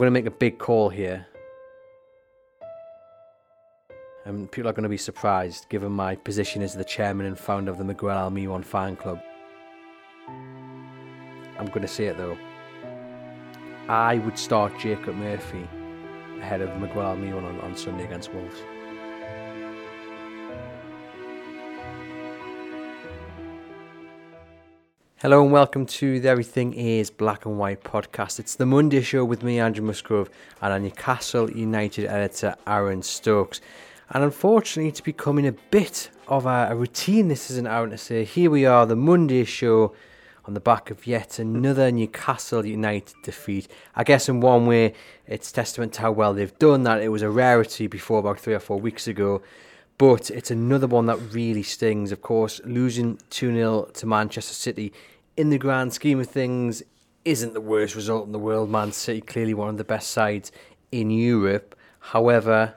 I'm going to make a big call here. And people are going to be surprised given my position as the chairman and founder of the Miguel Almiron fan club. I'm going to say it though. I would start Jacob Murphy ahead of Miguel Almiron on, on Sunday against Wolves. Hello and welcome to the Everything Is Black and White podcast. It's the Monday show with me, Andrew Musgrove, and our Newcastle United editor, Aaron Stokes. And unfortunately, it's becoming a bit of a, routine, this isn't Aaron to say. Here we are, the Monday show, on the back of yet another Newcastle United defeat. I guess in one way, it's testament to how well they've done that. It was a rarity before about three or four weeks ago. But it's another one that really stings. Of course, losing 2 0 to Manchester City in the grand scheme of things isn't the worst result in the world. Man City clearly one of the best sides in Europe. However,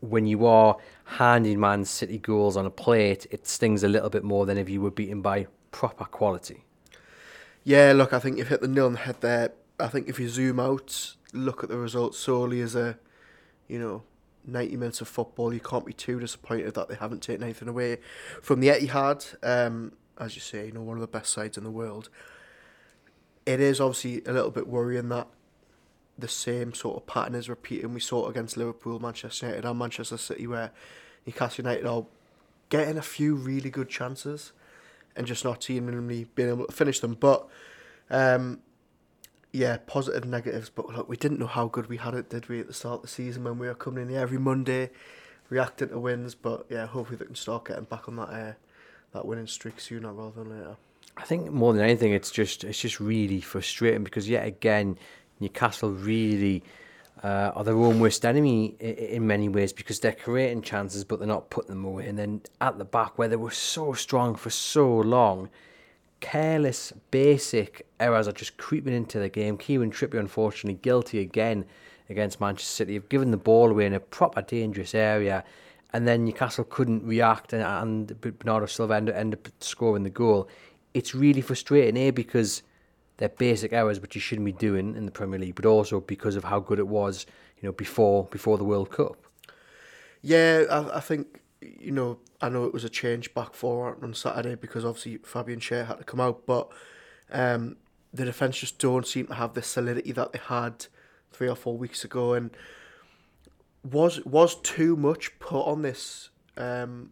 when you are handing Man City goals on a plate, it stings a little bit more than if you were beaten by proper quality. Yeah, look, I think you've hit the nail on the head there. I think if you zoom out, look at the results solely as a, you know, 90 minutes of football, you can't be too disappointed that they haven't taken anything away from the Etihad. Um, as you say, you know, one of the best sides in the world. It is obviously a little bit worrying that the same sort of pattern is repeating. We saw it against Liverpool, Manchester United, and Manchester City, where Newcastle United are getting a few really good chances and just not seemingly being able to finish them. But um, yeah, positive negatives. But look, we didn't know how good we had it, did we, at the start of the season when we were coming in here every Monday, reacting to wins. But yeah, hopefully they can start getting back on that uh, that winning streak sooner rather than later. I think more than anything, it's just it's just really frustrating because yet again, Newcastle really uh, are their own worst enemy in, in many ways because they're creating chances but they're not putting them away. And then at the back, where they were so strong for so long, careless, basic errors are just creeping into the game. Kieran Trippier, unfortunately, guilty again against Manchester City of giving the ball away in a proper dangerous area. And then Newcastle couldn't react, and, and Bernardo Silva ended, ended up scoring the goal. It's really frustrating, eh? Because they're basic errors which you shouldn't be doing in the Premier League, but also because of how good it was, you know, before before the World Cup. Yeah, I, I think you know I know it was a change back forward on Saturday because obviously Fabian Schär had to come out, but um, the defence just don't seem to have the solidity that they had three or four weeks ago, and was was too much put on this um,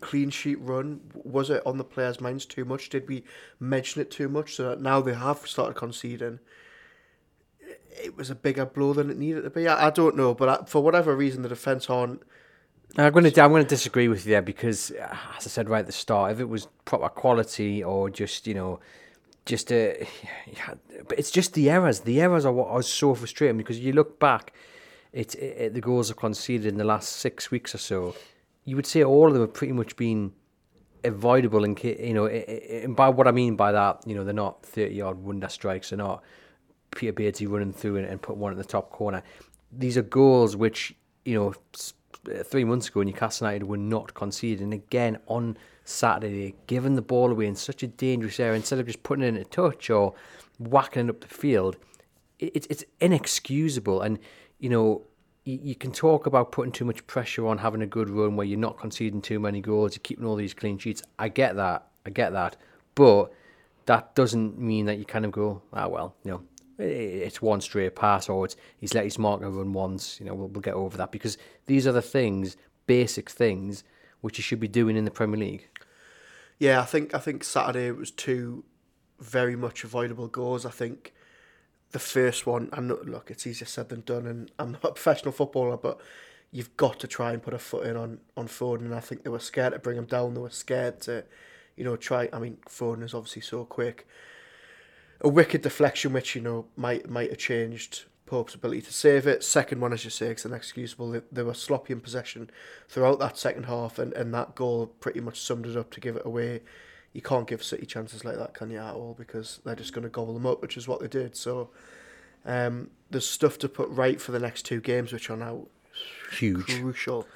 clean sheet run? Was it on the players' minds too much? Did we mention it too much so that now they have started conceding? It was a bigger blow than it needed to be. I, I don't know, but I, for whatever reason, the defence aren't. I'm going to I'm going to disagree with you there because, as I said right at the start, if it was proper quality or just you know, just a, but it's just the errors. The errors are what are so frustrating because you look back, it, it the goals are conceded in the last six weeks or so you would say all of them have pretty much been avoidable and you know and by what I mean by that you know they're not 30 yard wonder strikes they're not Peter Beardsley running through and, and put one in the top corner these are goals which you know three months ago when Newcastle United were not conceding again on Saturday giving the ball away in such a dangerous area instead of just putting it in a touch or whacking it up the field it, it's inexcusable and you know you, you can talk about putting too much pressure on having a good run where you're not conceding too many goals, you're keeping all these clean sheets. I get that. I get that. But that doesn't mean that you kind of go, ah, well, you know, it's one straight pass or it's he's let his marker run once. You know, we'll, we'll get over that because these are the things, basic things, which you should be doing in the Premier League. Yeah, I think I think Saturday was two very much avoidable goals. I think the first one, and look, it's easier said than done, and I'm not a professional footballer, but you've got to try and put a foot in on, on Foden, and I think they were scared to bring him down, they were scared to, you know, try, I mean, Foden is obviously so quick. A wicked deflection, which, you know, might might have changed Pope's ability to save it. Second one, as you say, it's inexcusable. They, they were sloppy in possession throughout that second half, and, and that goal pretty much summed it up to give it away. You can't give City chances like that, can you, at all? Because they're just going to gobble them up, which is what they did. So um, there's stuff to put right for the next two games, which are now Huge. crucial,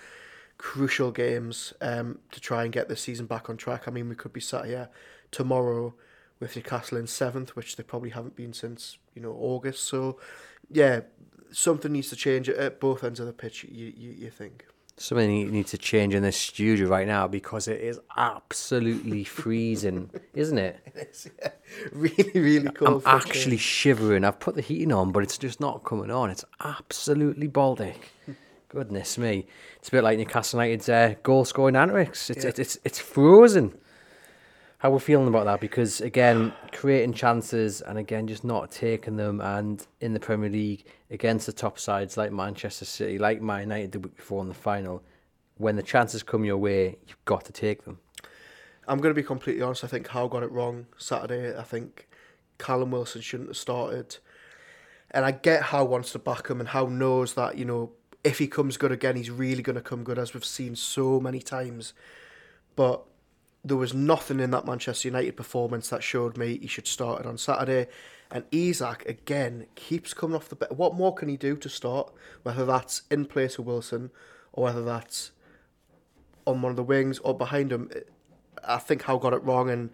crucial games um, to try and get the season back on track. I mean, we could be sat here tomorrow with Newcastle in seventh, which they probably haven't been since you know August. So, yeah, something needs to change at both ends of the pitch. You you, you think? Something needs to change in this studio right now because it is absolutely freezing, isn't it? It's yeah, really really cold. I'm actually shivering. I've put the heating on, but it's just not coming on. It's absolutely Baltic. Goodness me. It's a bit like Newcastle United's uh, goal scoring antics. It's, Yeah. it's, it's, it's frozen. How we're feeling about that because, again, creating chances and, again, just not taking them. And in the Premier League, against the top sides like Manchester City, like Man United the week before in the final, when the chances come your way, you've got to take them. I'm going to be completely honest. I think Howe got it wrong Saturday. I think Callum Wilson shouldn't have started. And I get Howe wants to back him, and Howe knows that, you know, if he comes good again, he's really going to come good, as we've seen so many times. But there was nothing in that Manchester United performance that showed me he should start it on Saturday. And Isak, again, keeps coming off the bench. What more can he do to start? Whether that's in place of Wilson or whether that's on one of the wings or behind him. I think Howe got it wrong, and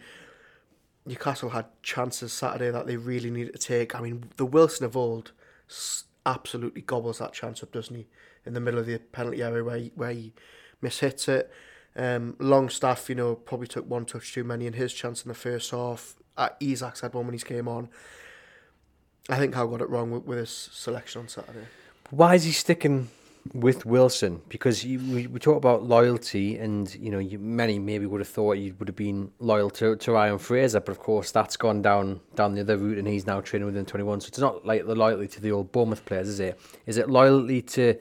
Newcastle had chances Saturday that they really needed to take. I mean, the Wilson of old absolutely gobbles that chance up, doesn't he? In the middle of the penalty area where he, where he mishits it. Um, Longstaff, you know, probably took one touch too many in his chance in the first half. Uh, Isak's had one when he came on. I think Howe got it wrong with, with his selection on Saturday. Why is he sticking with Wilson? Because you, we, we talk about loyalty, and you know, you, many maybe would have thought he would have been loyal to, to Ryan Fraser, but of course that's gone down down the other route, and he's now training within twenty one. So it's not like the loyalty to the old Bournemouth players, is it? Is it loyalty to?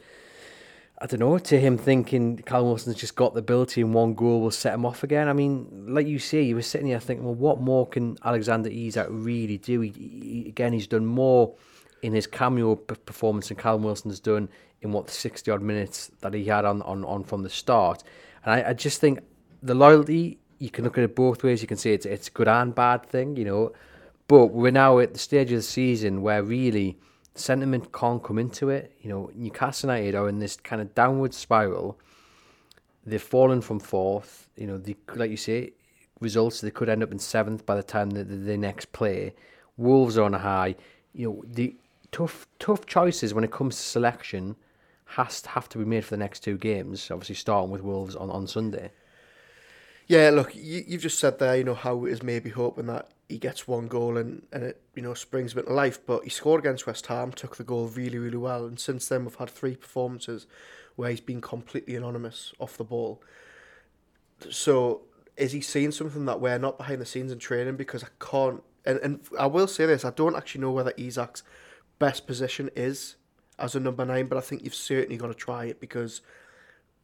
I don't know, to him thinking Callum Wilson's just got the ability and one goal will set him off again. I mean, like you say, you were sitting here thinking, well, what more can Alexander Isak really do? He, he, again, he's done more in his cameo performance than Callum Wilson's done in what, 60 odd minutes that he had on, on, on from the start. And I, I just think the loyalty, you can look at it both ways. You can say it's, it's a good and bad thing, you know. But we're now at the stage of the season where really sentiment can't come into it. You know, Newcastle United are in this kind of downward spiral. They've fallen from fourth. You know, they, like you say, results they could end up in seventh by the time that they, next play. Wolves are on a high. You know, the tough tough choices when it comes to selection has to have to be made for the next two games. Obviously, starting with Wolves on, on Sunday. Yeah, look, you, you've just said there, you know, Howe is maybe hoping that he gets one goal and, and it, you know, springs him into life. But he scored against West Ham, took the goal really, really well. And since then, we've had three performances where he's been completely anonymous off the ball. So is he seeing something that we're not behind the scenes in training? Because I can't, and, and I will say this, I don't actually know whether Isak's best position is as a number nine, but I think you've certainly got to try it because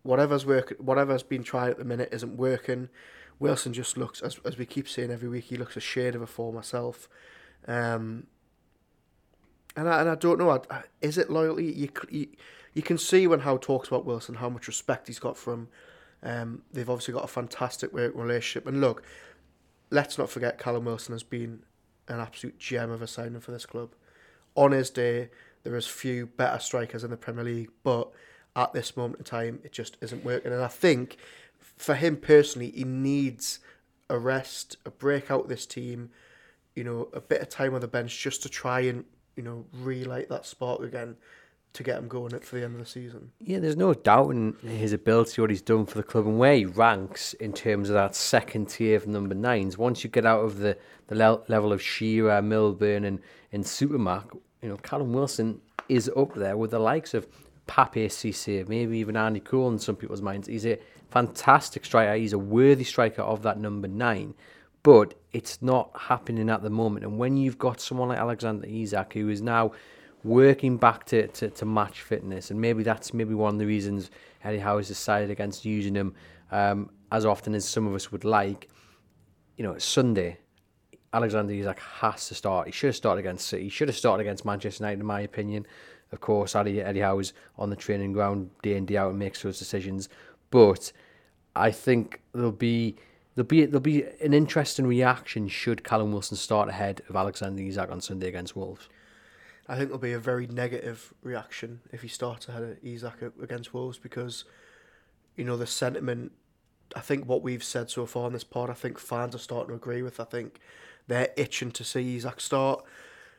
whatever's work, whatever's been tried at the minute isn't working. Wilson just looks, as as we keep saying every week, he looks a shade of a former self. Um, and I, and I don't know, I, I- is it loyalty? You, you you can see when Howe talks about Wilson how much respect he's got from. Um, they've obviously got a fantastic relationship. And look, let's not forget Callum Wilson has been an absolute gem of a signing for this club. On his day, there is few better strikers in the Premier League, but at this moment in time, it just isn't working. And I think for him personally, he needs a rest, a break out this team, you know, a bit of time on the bench just to try and, you know, relight that spark again to get him going for the end of the season. Yeah, there's no doubt in his ability, what he's done for the club, and where he ranks in terms of that second tier of number nines. Once you get out of the, the le- level of Shearer, Milburn, and, and Supermac, you know, Callum Wilson is up there with the likes of Papiss Cisse, maybe even Andy Cole in some people's minds. He's a fantastic striker. He's a worthy striker of that number nine. But it's not happening at the moment. And when you've got someone like Alexander Isak, who is now working back to, to, to match fitness, and maybe that's maybe one of the reasons Eddie Howe has decided against using him um, as often as some of us would like. You know, Sunday, Alexander Isak has to start. He should have started against City. He should have started against Manchester United, in my opinion. Of course, Eddie, Eddie Howe's on the training ground day in day out and makes those decisions. But I think there'll be there'll be there'll be an interesting reaction should Callum Wilson start ahead of Alexander Isak on Sunday against Wolves. I think there'll be a very negative reaction if he starts ahead of Isak against Wolves because, you know, the sentiment. I think what we've said so far in this pod, I think fans are starting to agree with. I think they're itching to see Isak start.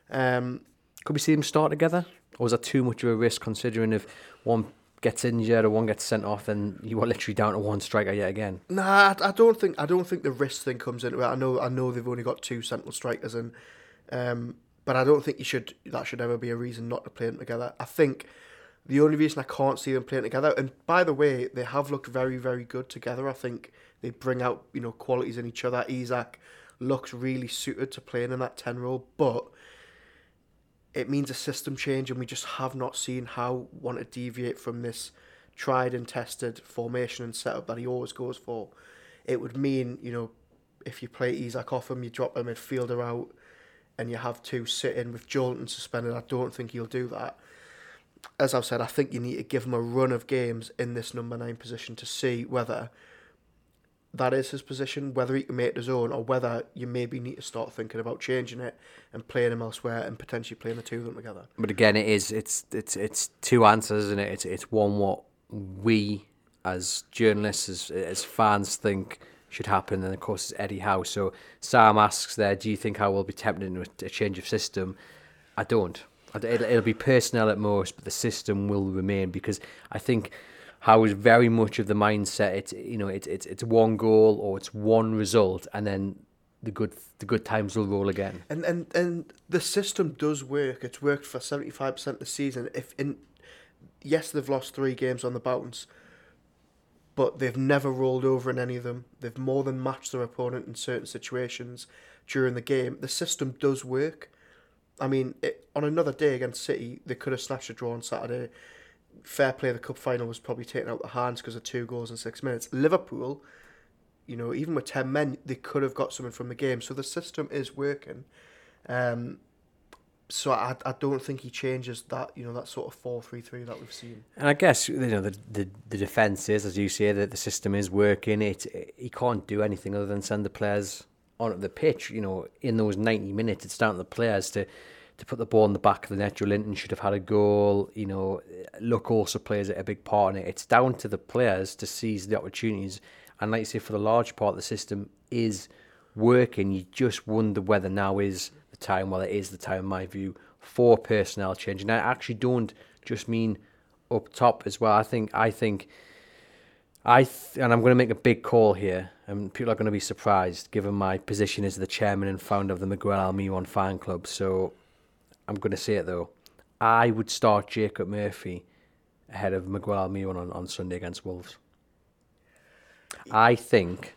Um, Could we see them start together, or is that too much of a risk considering if one gets injured or one gets sent off, then you are literally down to one striker yet again? Nah, I, I don't think I don't think the risk thing comes into it. I know I know they've only got two central strikers, and um, but I don't think you should that should ever be a reason not to play them together. I think the only reason I can't see them playing together, and by the way, they have looked very very good together. I think they bring out you know qualities in each other. Isak looks really suited to playing in that ten role, but it means a system change, and we just have not seen Howe want to deviate from this tried and tested formation and setup that he always goes for. It would mean, you know, if you play Isak off him, you drop a midfielder out, and you have two sitting with Joelinton suspended. I don't think he'll do that. As I've said, I think you need to give him a run of games in this number nine position to see whether that is his position, whether he can make his own, or whether you maybe need to start thinking about changing it and playing him elsewhere and potentially playing the two of them together. But again, it is it's it's it's two answers, and it? It's it's one what we as journalists, as as fans think should happen, and of course it's Eddie Howe. So Sam asks there, do you think Howe will be tempted into a change of system? I don't. It'll be personnel at most, but the system will remain because I think Howe is very much of the mindset. It's you know it's it's it's one goal or it's one result, and then the good the good times will roll again. And and and the system does work. It's worked for seventy five percent of the season. If in yes, they've lost three games on the bounce, but they've never rolled over in any of them. They've more than matched their opponent in certain situations during the game. The system does work. I mean, it, on another day against City, they could have snatched a draw on Saturday fair play, the cup final was probably taken out the hands because of two goals in six minutes. Liverpool, you know, even with 10 men, they could have got something from the game. So the system is working. Um, so I, I don't think he changes that you know that sort of four three three that we've seen. And I guess you know the the, the defense is as you say that the system is working. It, it he can't do anything other than send the players on the pitch. You know, in those ninety minutes, it's down to the players to to put the ball in the back of the net. Joelinton should have had a goal. You know, luck also plays a big part in it. It's down to the players to seize the opportunities. And like you say, for the large part, the system is working. You just wonder whether now is the time, well, it is the time, in my view, for personnel change. And I actually don't just mean up top as well. I think, I think, I th- and I'm going to make a big call here, and people are going to be surprised given my position as the chairman and founder of the Miguel Almiron fan club. So I'm going to say it though. I would start Jacob Murphy ahead of Miguel Almiron on, on Sunday against Wolves. I think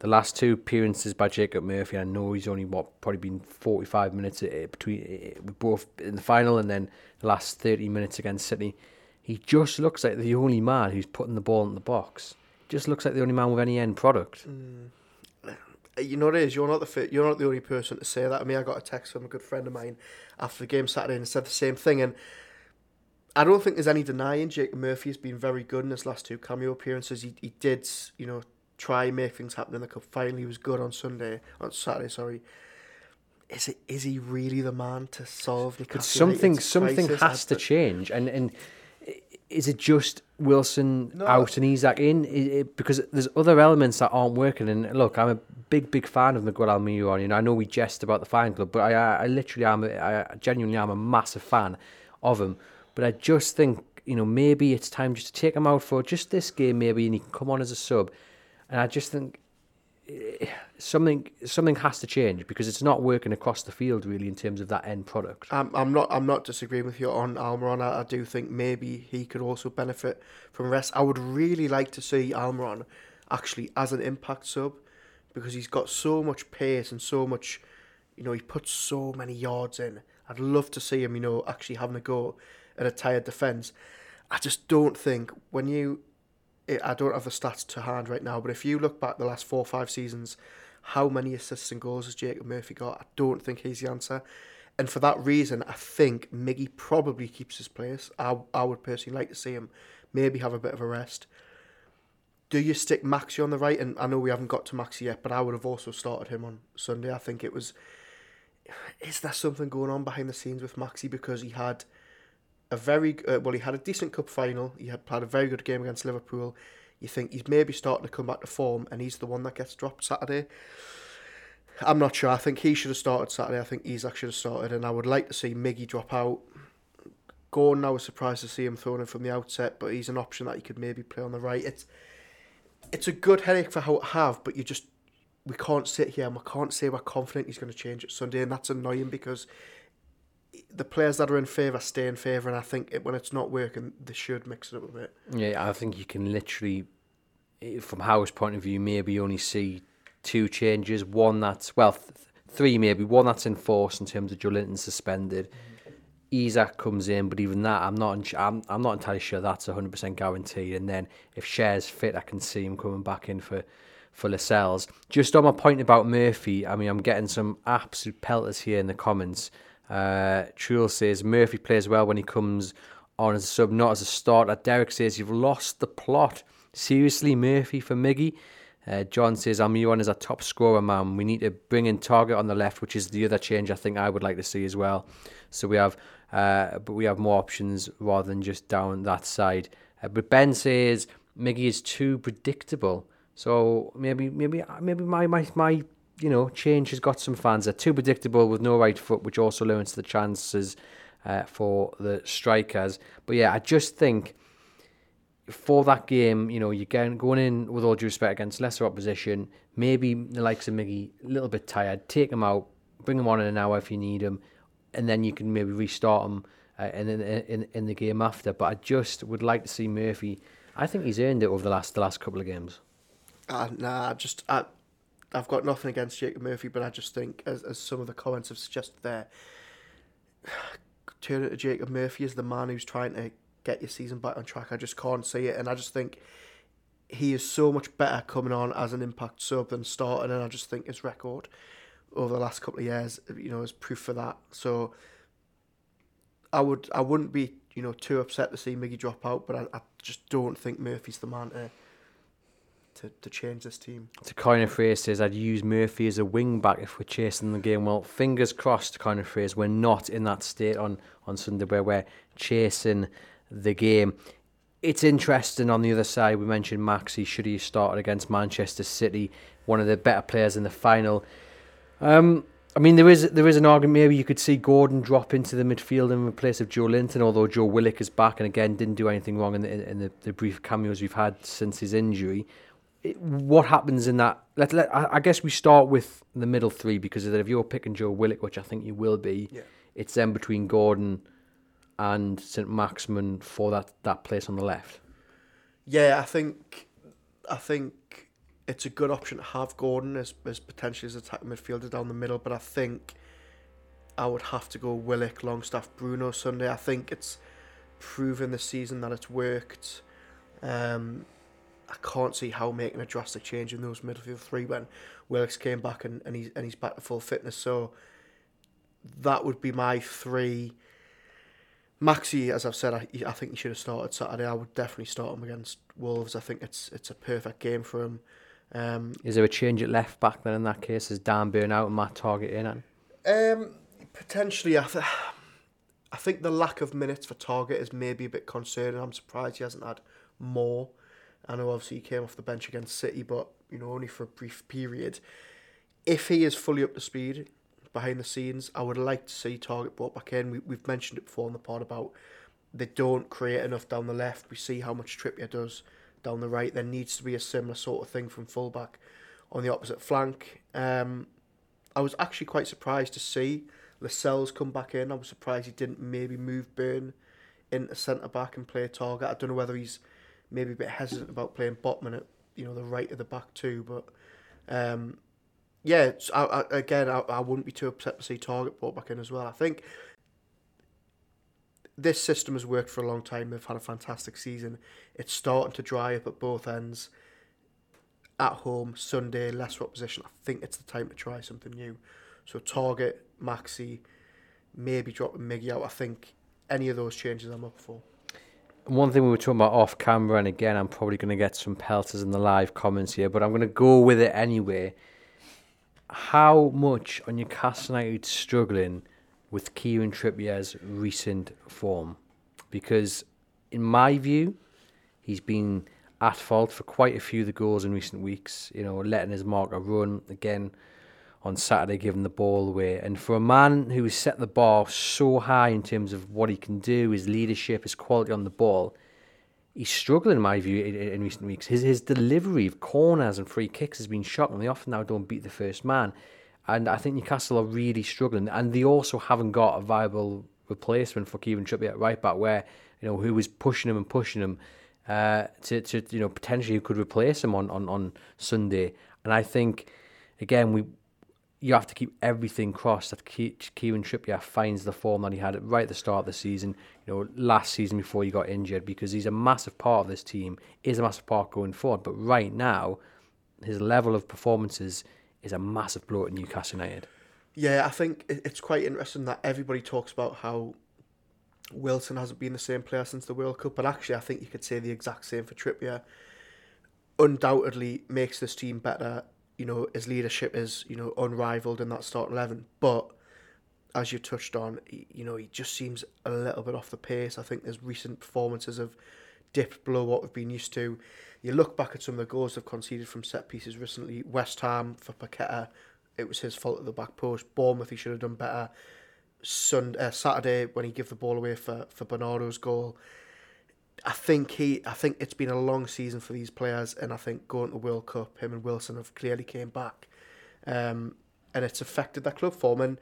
the last two appearances by Jacob Murphy, I know he's only what probably been 45 minutes uh, between uh, both in the final and then the last 30 minutes against City. He just looks like the only man who's putting the ball in the box. Just looks like the only man with any end product. Mm Uh, you know what it is. You're not the fit, you're not the only person to say that. I mean, I got a text from a good friend of mine after the game Saturday and said the same thing. And I don't think there's any denying Jake Murphy has been very good in his last two cameo appearances. He he did you know try make things happen in the cup. Finally, he was good on Sunday on Saturday. Sorry. Is it is he really the man to solve? But something something has to change, and and is it just Wilson no. out and Isak in? It, it, because there's other elements that aren't working. And look, I'm a big, big fan of Miguel Almiron. You know, I know we jest about the fan club, but I, I literally am. I genuinely am a massive fan of him. But I just think, you know, maybe it's time just to take him out for just this game, maybe, and he can come on as a sub. And I just think Eh, something something has to change because it's not working across the field really in terms of that end product. I'm, I'm not I'm not disagreeing with you on Almiron. I, I do think maybe he could also benefit from rest. I would really like to see Almiron actually as an impact sub because he's got so much pace and so much, you know, he puts so many yards in. I'd love to see him, you know, actually having a go at a tired defence. I just don't think when you, I don't have the stats to hand right now, but if you look back the last four or five seasons, how many assists and goals has Jacob Murphy got? I don't think he's the answer. And for that reason, I think Miggy probably keeps his place. I, I would personally like to see him maybe have a bit of a rest. Do you stick Maxi on the right? And I know we haven't got to Maxi yet, but I would have also started him on Sunday. I think it was. Is there something going on behind the scenes with Maxi because he had a very uh, well, he had a decent cup final. He had played a very good game against Liverpool. You think he's maybe starting to come back to form, and he's the one that gets dropped Saturday. I'm not sure. I think he should have started Saturday. I think Isak should have started, and I would like to see Miggy drop out. Gordon, I was surprised to see him thrown in from the outset, but he's an option that he could maybe play on the right. It's it's a good headache for Howe to have, but you just we can't sit here and we can't say we're confident he's going to change it Sunday, and that's annoying because the players that are in favour stay in favour, and I think it, when it's not working, they should mix it up a bit. Yeah, I think you can literally, eh, from Howe's point of view, maybe only see two changes. One that's well, th- three maybe. One that's enforced in terms of Joelinton suspended. Isak comes in, but even that, I'm not. I'm, I'm not entirely sure that's 100 percent guaranteed. And then if Schär's fit, I can see him coming back in for for Lascelles. Just on my point about Murphy, I mean, I'm getting some absolute pelters here in the comments. Uh, Truel says Murphy plays well when he comes on as a sub, not as a starter. Derek says you've lost the plot. Seriously, Murphy for Miggy. Uh, John says Almiron is a top scorer, man. We need to bring in Targett on the left, which is the other change I think I would like to see as well. So we have, uh, but we have more options rather than just down that side. Uh, but Ben says Miggy is too predictable. So maybe, maybe, maybe my my my you know change has got some fans. They're too predictable with no right foot, which also limits the chances uh, for the strikers. But yeah, I just think for that game, you know, you're going, in with all due respect against lesser opposition. Maybe the likes of Miggy a little bit tired. Take him out, bring him on in an hour if you need him, and then you can maybe restart him uh, in, in in the game after. But I just would like to see Murphy. I think he's earned it over the last the last couple of games. Uh, nah, just I, I've got nothing against Jacob Murphy, but I just think, as, as some of the comments have suggested there, turning to Jacob Murphy as the man who's trying to get your season back on track. I just can't see it, and I just think he is so much better coming on as an impact sub than starting, and I just think his record over the last couple of years, you know, is proof for that. So I would, I wouldn't be, you know, too upset to see Miggy drop out, but I, I just don't think Murphy's the man to to, to change this team. To kind of phrase says, I'd use Murphy as a wing back if we're chasing the game. Well, fingers crossed, kind of phrase. We're not in that state on, on Sunday where we're chasing the game. It's interesting on the other side. We mentioned Maxi. Should he started against Manchester City, one of the better players in the final? Um, I mean, there is there is an argument. Maybe you could see Gordon drop into the midfield in place of Joelinton, although Joe Willock is back and again didn't do anything wrong in the, in the, the brief cameos we've had since his injury what happens in that? Let, let I guess we start with the middle three because if you're picking Joe Willock, which I think you will be, yeah. it's then between Gordon and St Maximin for that, that place on the left. Yeah, I think I think it's a good option to have Gordon as, as potentially as attacking midfielder down the middle, but I think I would have to go Willock, Longstaff, Bruno Sunday. I think it's proven this season that it's worked. Um, I can't see how making a drastic change in those midfield three when Willock's came back and, and he's and he's back to full fitness. So that would be my three. Maxi, as I've said, I, I think he should have started Saturday. I would definitely start him against Wolves. I think it's it's a perfect game for him. Um, Is there a change at left back then in that case? Is Dan Burn out and Matt Targett in? Um, potentially, I, th- I think the lack of minutes for Targett is maybe a bit concerning. I'm surprised he hasn't had more. I know obviously he came off the bench against City, but you know only for a brief period. If he is fully up to speed behind the scenes, I would like to see Targett brought back in. We, we've mentioned it before in the pod about they don't create enough down the left. We see how much Trippier does down the right. There needs to be a similar sort of thing from fullback on the opposite flank. Um, I was actually quite surprised to see Lascelles come back in. I was surprised he didn't maybe move Burn into centre back and play Targett. I don't know whether he's maybe a bit hesitant about playing Botman at you know the right of the back too. But um, yeah, I, I, again, I, I wouldn't be too upset to see Targett brought back in as well. I think this system has worked for a long time. They've had a fantastic season. It's starting to dry up at both ends. at home, Sunday, lesser opposition. I think it's the time to try something new. So Targett Maxi, maybe dropping Miggy out. I think any of those changes I'm up for. One thing we were talking about off camera, and again, I'm probably going to get some pelters in the live comments here, but I'm going to go with it anyway. How much on are Newcastle United struggling with Kieran Trippier's recent form? Because, in my view, he's been at fault for quite a few of the goals in recent weeks. You know, letting his marker run again on Saturday, giving the ball away. And for a man who has set the bar so high in terms of what he can do, his leadership, his quality on the ball, he's struggling, in my view, in, in recent weeks. His his delivery of corners and free kicks has been shocking. They often now don't beat the first man. And I think Newcastle are really struggling. And they also haven't got a viable replacement for Kevin Trippier at right back, where, you know, who was pushing him and pushing him uh, to, to, you know, potentially who could replace him on, on, on Sunday. And I think, again, we you have to keep everything crossed that Kieran Trippier finds the form that he had right at the start of the season, you know, last season before he got injured, because he's a massive part of this team, is a massive part going forward. But right now, his level of performances is a massive blow at Newcastle United. Yeah, I think it's quite interesting that everybody talks about how Wilson hasn't been the same player since the World Cup, but actually, I think you could say the exact same for Trippier. Undoubtedly makes this team better you know, his leadership is, you know, unrivaled in that start 11. But as you touched on, you know, he just seems a little bit off the pace. I think his recent performances have dipped below what we've been used to. You look back at some of the goals they've conceded from set pieces recently. West Ham for Paqueta, it was his fault at the back post. Bournemouth, he should have done better. Sunday, uh, Saturday, when he gave the ball away for, for Bernardo's goal, I think he, I think it's been a long season for these players, and I think going to World Cup, him and Wilson have clearly came back, um, and it's affected that club form. And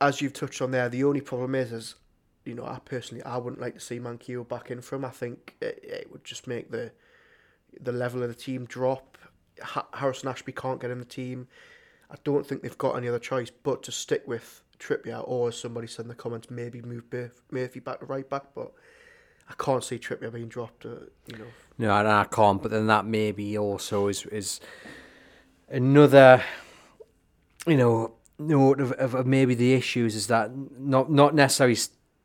as you've touched on there, the only problem is, is you know, I personally, I wouldn't like to see Manquillo back in from. I think it, it would just make the the level of the team drop. Ha- Harrison Ashby can't get in the team. I don't think they've got any other choice but to stick with Trippier, or as somebody said in the comments, maybe move Murphy back to right back, but I can't see Trippier being dropped. Uh, you know. No, I can't. But then that maybe also is is another, you know, note of, of, maybe the issues is that not not necessarily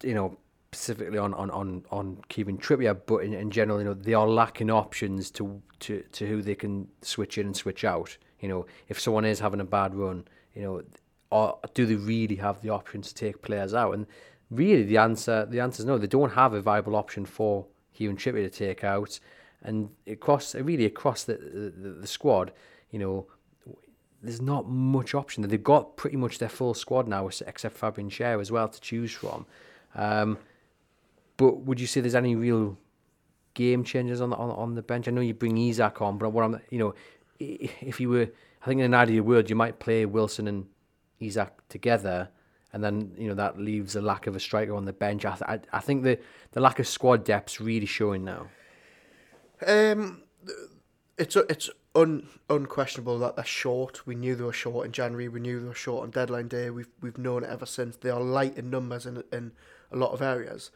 you know specifically on on on on Kevin Trippier, but in, in general, you know, they are lacking options to to to who they can switch in and switch out. You know, if someone is having a bad run, you know, or do they really have the option to take players out? And really the answer the answer is no. They don't have a viable option for Kieran Trippier to take out, and across really across the, the the squad, you know, there's not much option. They've got pretty much their full squad now, except Fabian Schär as well to choose from. Um, but would you say there's any real game changers on the on, on the bench? I know you bring Isak on, but what I'm you know, if you were, I think in an ideal world you might play Wilson and Isak together and then you know that leaves a lack of a striker on the bench. I, I, I think the the lack of squad depth's really showing now. Um, it's it's un, unquestionable that they're short. We knew they were short in January. We knew they were short on deadline day. We've we've known it ever since. They are light in numbers in in a lot of areas.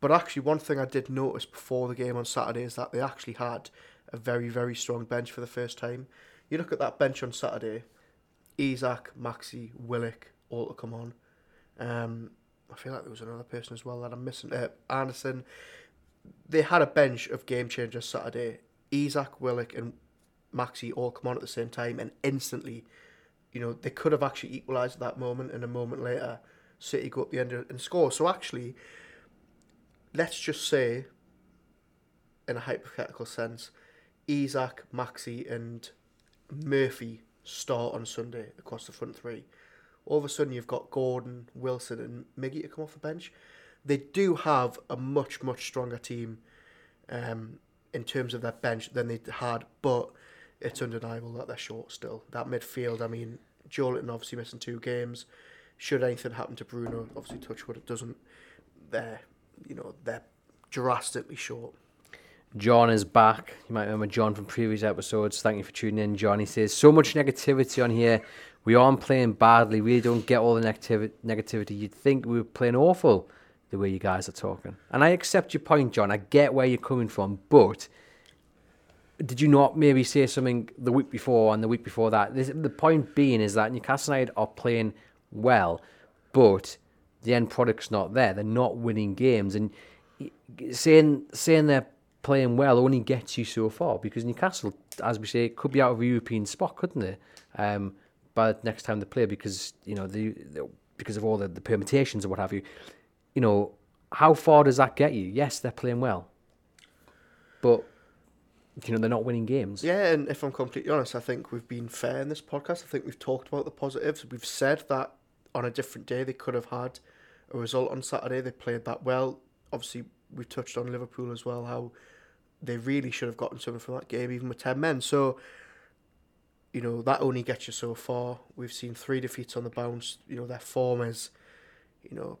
But actually, one thing I did notice before the game on Saturday is that they actually had a very very strong bench for the first time. You look at that bench on Saturday. Isak, Maxi, Willock, all to come on. Um, I feel like there was another person as well that I'm missing. Uh, Anderson. They had a bench of game changers Saturday. Isak Willock, and Maxi all come on at the same time, and instantly, you know, they could have actually equalised at that moment, and a moment later, City go up the end and score. So actually, let's just say, in a hypothetical sense, Isak, Maxi, and Murphy start on Sunday across the front three all of a sudden you've got Gordon, Wilson, and Miggy to come off the bench. They do have a much much stronger team um, in terms of their bench than they had, but it's undeniable that they're short still. That midfield, I mean, Joelinton obviously missing two games. Should anything happen to Bruno, obviously touch wood, it doesn't. They're, you know, they're drastically short. John is back. You might remember John from previous episodes. Thank you for tuning in, John. He says, So much negativity on here we aren't playing badly. We don't get all the negativ- negativity. You'd think we were playing awful the way you guys are talking. And I accept your point, John. I get where you're coming from, but did you not maybe say something the week before and the week before that? This, the point being is that Newcastle United are playing well, but the end product's not there. They're not winning games, and saying saying they're playing well only gets you so far because Newcastle, as we say, could be out of a European spot, couldn't they? Um, by the next time they play, because you know the, the because of all the, the permutations or what have you. You know, how far does that get you? Yes, they're playing well, but you know they're not winning games. Yeah, and if I'm completely honest, I think we've been fair in this podcast. I think we've talked about the positives. We've said that on a different day they could have had a result on Saturday. They played that well. Obviously, we've touched on Liverpool as well. How they really should have gotten something from that game, even with ten men. So, you know that only gets you so far. We've seen three defeats on the bounce. You know their form is, you know,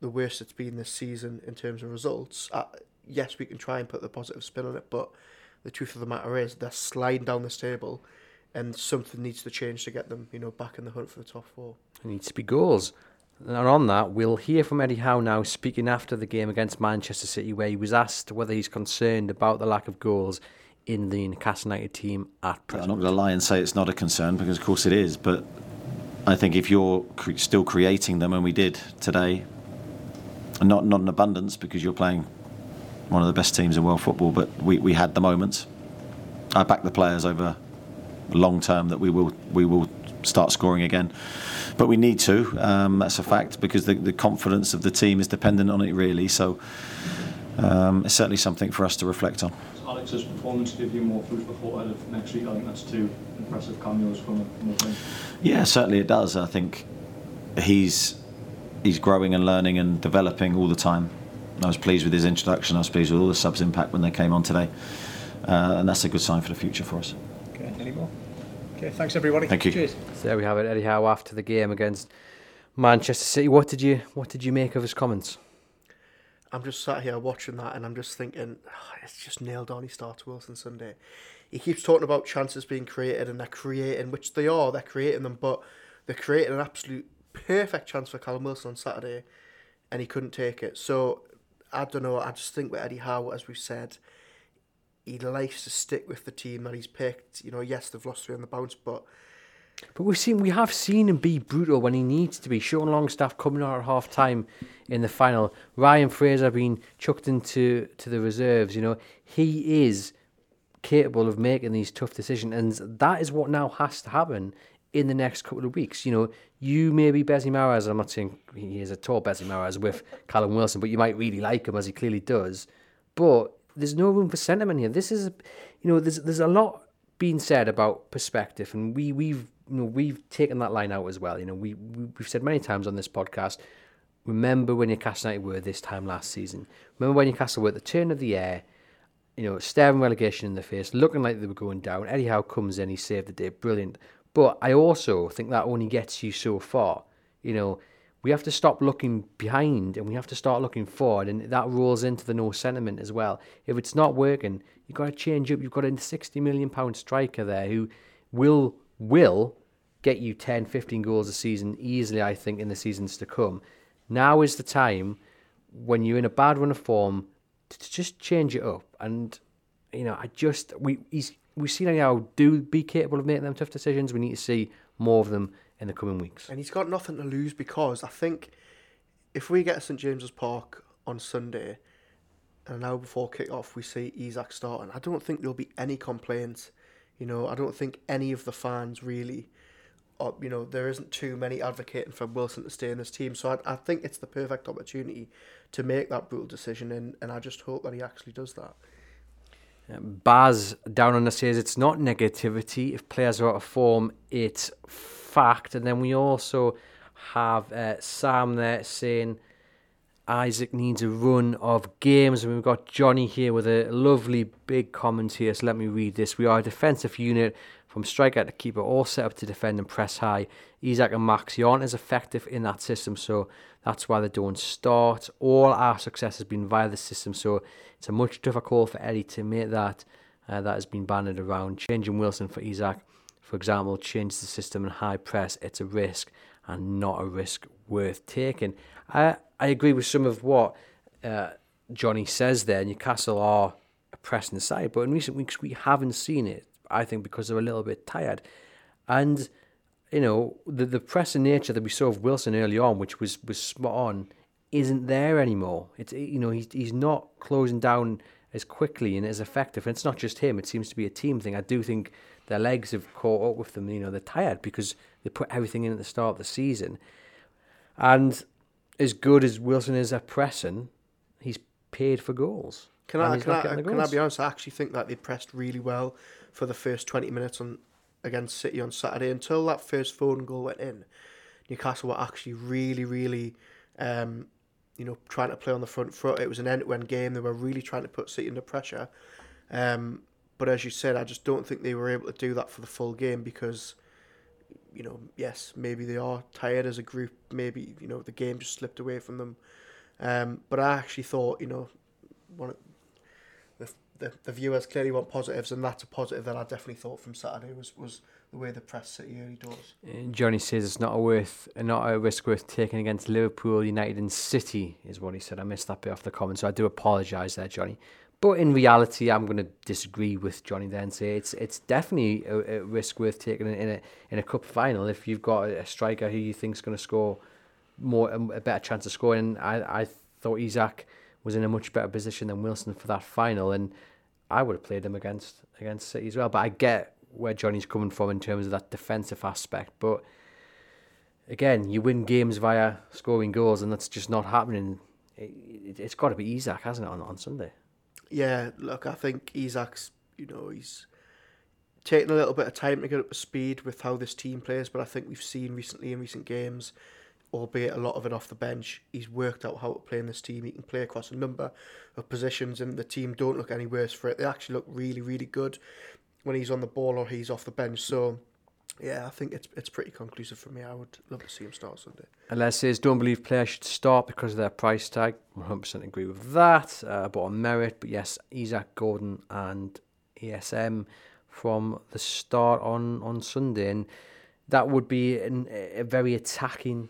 the worst it's been this season in terms of results. Uh, yes, we can try and put the positive spin on it, but the truth of the matter is they're sliding down this table, and something needs to change to get them, you know, back in the hunt for the top four. It needs to be goals. And on that, we'll hear from Eddie Howe now speaking after the game against Manchester City, where he was asked whether he's concerned about the lack of goals in the Newcastle United team at present. I'm not going to lie and say it's not a concern because, of course, it is. But I think if you're cre- still creating them, and we did today, and not not in abundance because you're playing one of the best teams in world football, but we, we had the moments. I back the players over long term that we will we will start scoring again. But we need to. Um, that's a fact because the, the confidence of the team is dependent on it, really. So um, it's certainly something for us to reflect on. Does Alex's performance give you more food for thought ahead of next week? I think that's two impressive cameos from a, from a bench. Yeah, certainly it does. I think he's he's growing and learning and developing all the time. I was pleased with his introduction. I was pleased with all the subs impact when they came on today, uh, and that's a good sign for the future for us. Okay, any more? Okay, thanks everybody. Thank you. Cheers. So there we have it, Eddie Howe, after the game against Manchester City. What did you what did you make of his comments? I'm just sat here watching that and I'm just thinking, "Ah, it's just nailed on. He starts Wilson Sunday. He keeps talking about chances being created and they're creating, which they are, they're creating them, but they're creating an absolute perfect chance for Callum Wilson on Saturday and he couldn't take it. So I don't know. I just think with Eddie Howe, as we've said, he likes to stick with the team that he's picked. You know, yes, they've lost three on the bounce, but But we've seen we have seen him be brutal when he needs to be. Sean Longstaff coming out at half time in the final. Ryan Fraser being chucked into to the reserves. You know he is capable of making these tough decisions, and that is what now has to happen in the next couple of weeks. You know, you may be Bezzy Maraz. I'm not saying he is a tall Bezzy Maraz with Callum Wilson, but you might really like him as he clearly does. But there's no room for sentiment here. This is, you know, there's there's a lot being said about perspective, and we we've you know we've taken that line out as well. You know, we we- we've said many times on this podcast. Remember when Newcastle United were this time last season. Remember when Newcastle were at the turn of the air, you know, staring relegation in the face, looking like they were going down. Eddie Howe comes in, he saved the day, brilliant. But I also think that only gets you so far. You know, we have to stop looking behind and we have to start looking forward, and that rolls into the no sentiment as well. If it's not working, you've got to change up. You've got a 60 million pound striker there who will will get you 10, 15 goals a season easily, I think, in the seasons to come. Now is the time when you're in a bad run of form to, just change it up. And, you know, I just, we he's, we've seen how do be capable of making them tough decisions. We need to see more of them in the coming weeks. and he's got nothing to lose because I think if we get St James's Park on Sunday and an hour before kick off we see Isak starting, I don't think there'll be any complaints. You know, I don't think any of the fans really, or, you know, there isn't too many advocating for Wilson to stay in this team. So I, I think it's the perfect opportunity to make that brutal decision, and, and I just hope that he actually does that. Baz down on us says it's not negativity. If players are out of form, it's fact. And then we also have uh, Sam there saying Isak needs a run of games. And we've got Johnny here with a lovely big comment here. So let me read this. We are a defensive unit from striker to keeper, all set up to defend and press high. Isak and Maxi aren't as effective in that system, so that's why they don't start. All our success has been via the system, so it's a much tougher call for Eddie to make that. Uh, that has been banded around. Changing Wilson for Isak, for example, changes the system and high press. It's a risk and not a risk worth taking. I I agree with some of what uh, Johnny says there. Newcastle are a pressing side. But in recent weeks, we haven't seen it. I think because they're a little bit tired, and you know the the pressing nature that we saw of Wilson early on, which was was spot on, isn't there anymore. It's you know he's he's not closing down as quickly and as effective. And it's not just him; it seems to be a team thing. I do think their legs have caught up with them. You know they're tired because they put everything in at the start of the season, and as good as Wilson is at pressing, he's paid for goals. Can I can I, can I be honest? I actually think that they pressed really well for the first twenty minutes on against City on Saturday until that first phone goal went in. Newcastle were actually really, really, um, you know, trying to play on the front foot. It was an end-to-end game. They were really trying to put City under pressure. Um, but as you said, I just don't think they were able to do that for the full game because, you know, yes, maybe they are tired as a group. Maybe you know the game just slipped away from them. Um, but I actually thought, you know, one of the, the the viewers clearly want positives, and that's a positive that I definitely thought from Saturday was was the way the press City early doors. Johnny says it's not a worth, not a risk worth taking against Liverpool, United, and City, is what he said. I missed that bit off the comment, so I do apologise there, Johnny. But in reality, I'm going to disagree with Johnny there and say it's it's definitely a, a risk worth taking in a in a cup final if you've got a striker who you think's going to score more um, a better chance of scoring. I I thought Isak was in a much better position than Wilson for that final, and I would have played him against against City as well. But I get where Johnny's coming from in terms of that defensive aspect. But again, you win games via scoring goals, and that's just not happening. It, it, it's got to be Isak, hasn't it, on, on Sunday? Yeah, look, I think Isak's, you know, he's taking a little bit of time to get up to speed with how this team plays, but I think we've seen recently in recent games, albeit a lot of it off the bench, he's worked out how to play in this team. He can play across a number of positions, and the team don't look any worse for it. They actually look really, really good when he's on the ball or he's off the bench. So, yeah, I think it's it's pretty conclusive for me. I would love to see him start Sunday. Unless says don't believe players should start because of their price tag. 100% agree with that. Uh, but on merit, but yes, Isak Gordon and ESM from the start on on Sunday, and that would be an, a very attacking,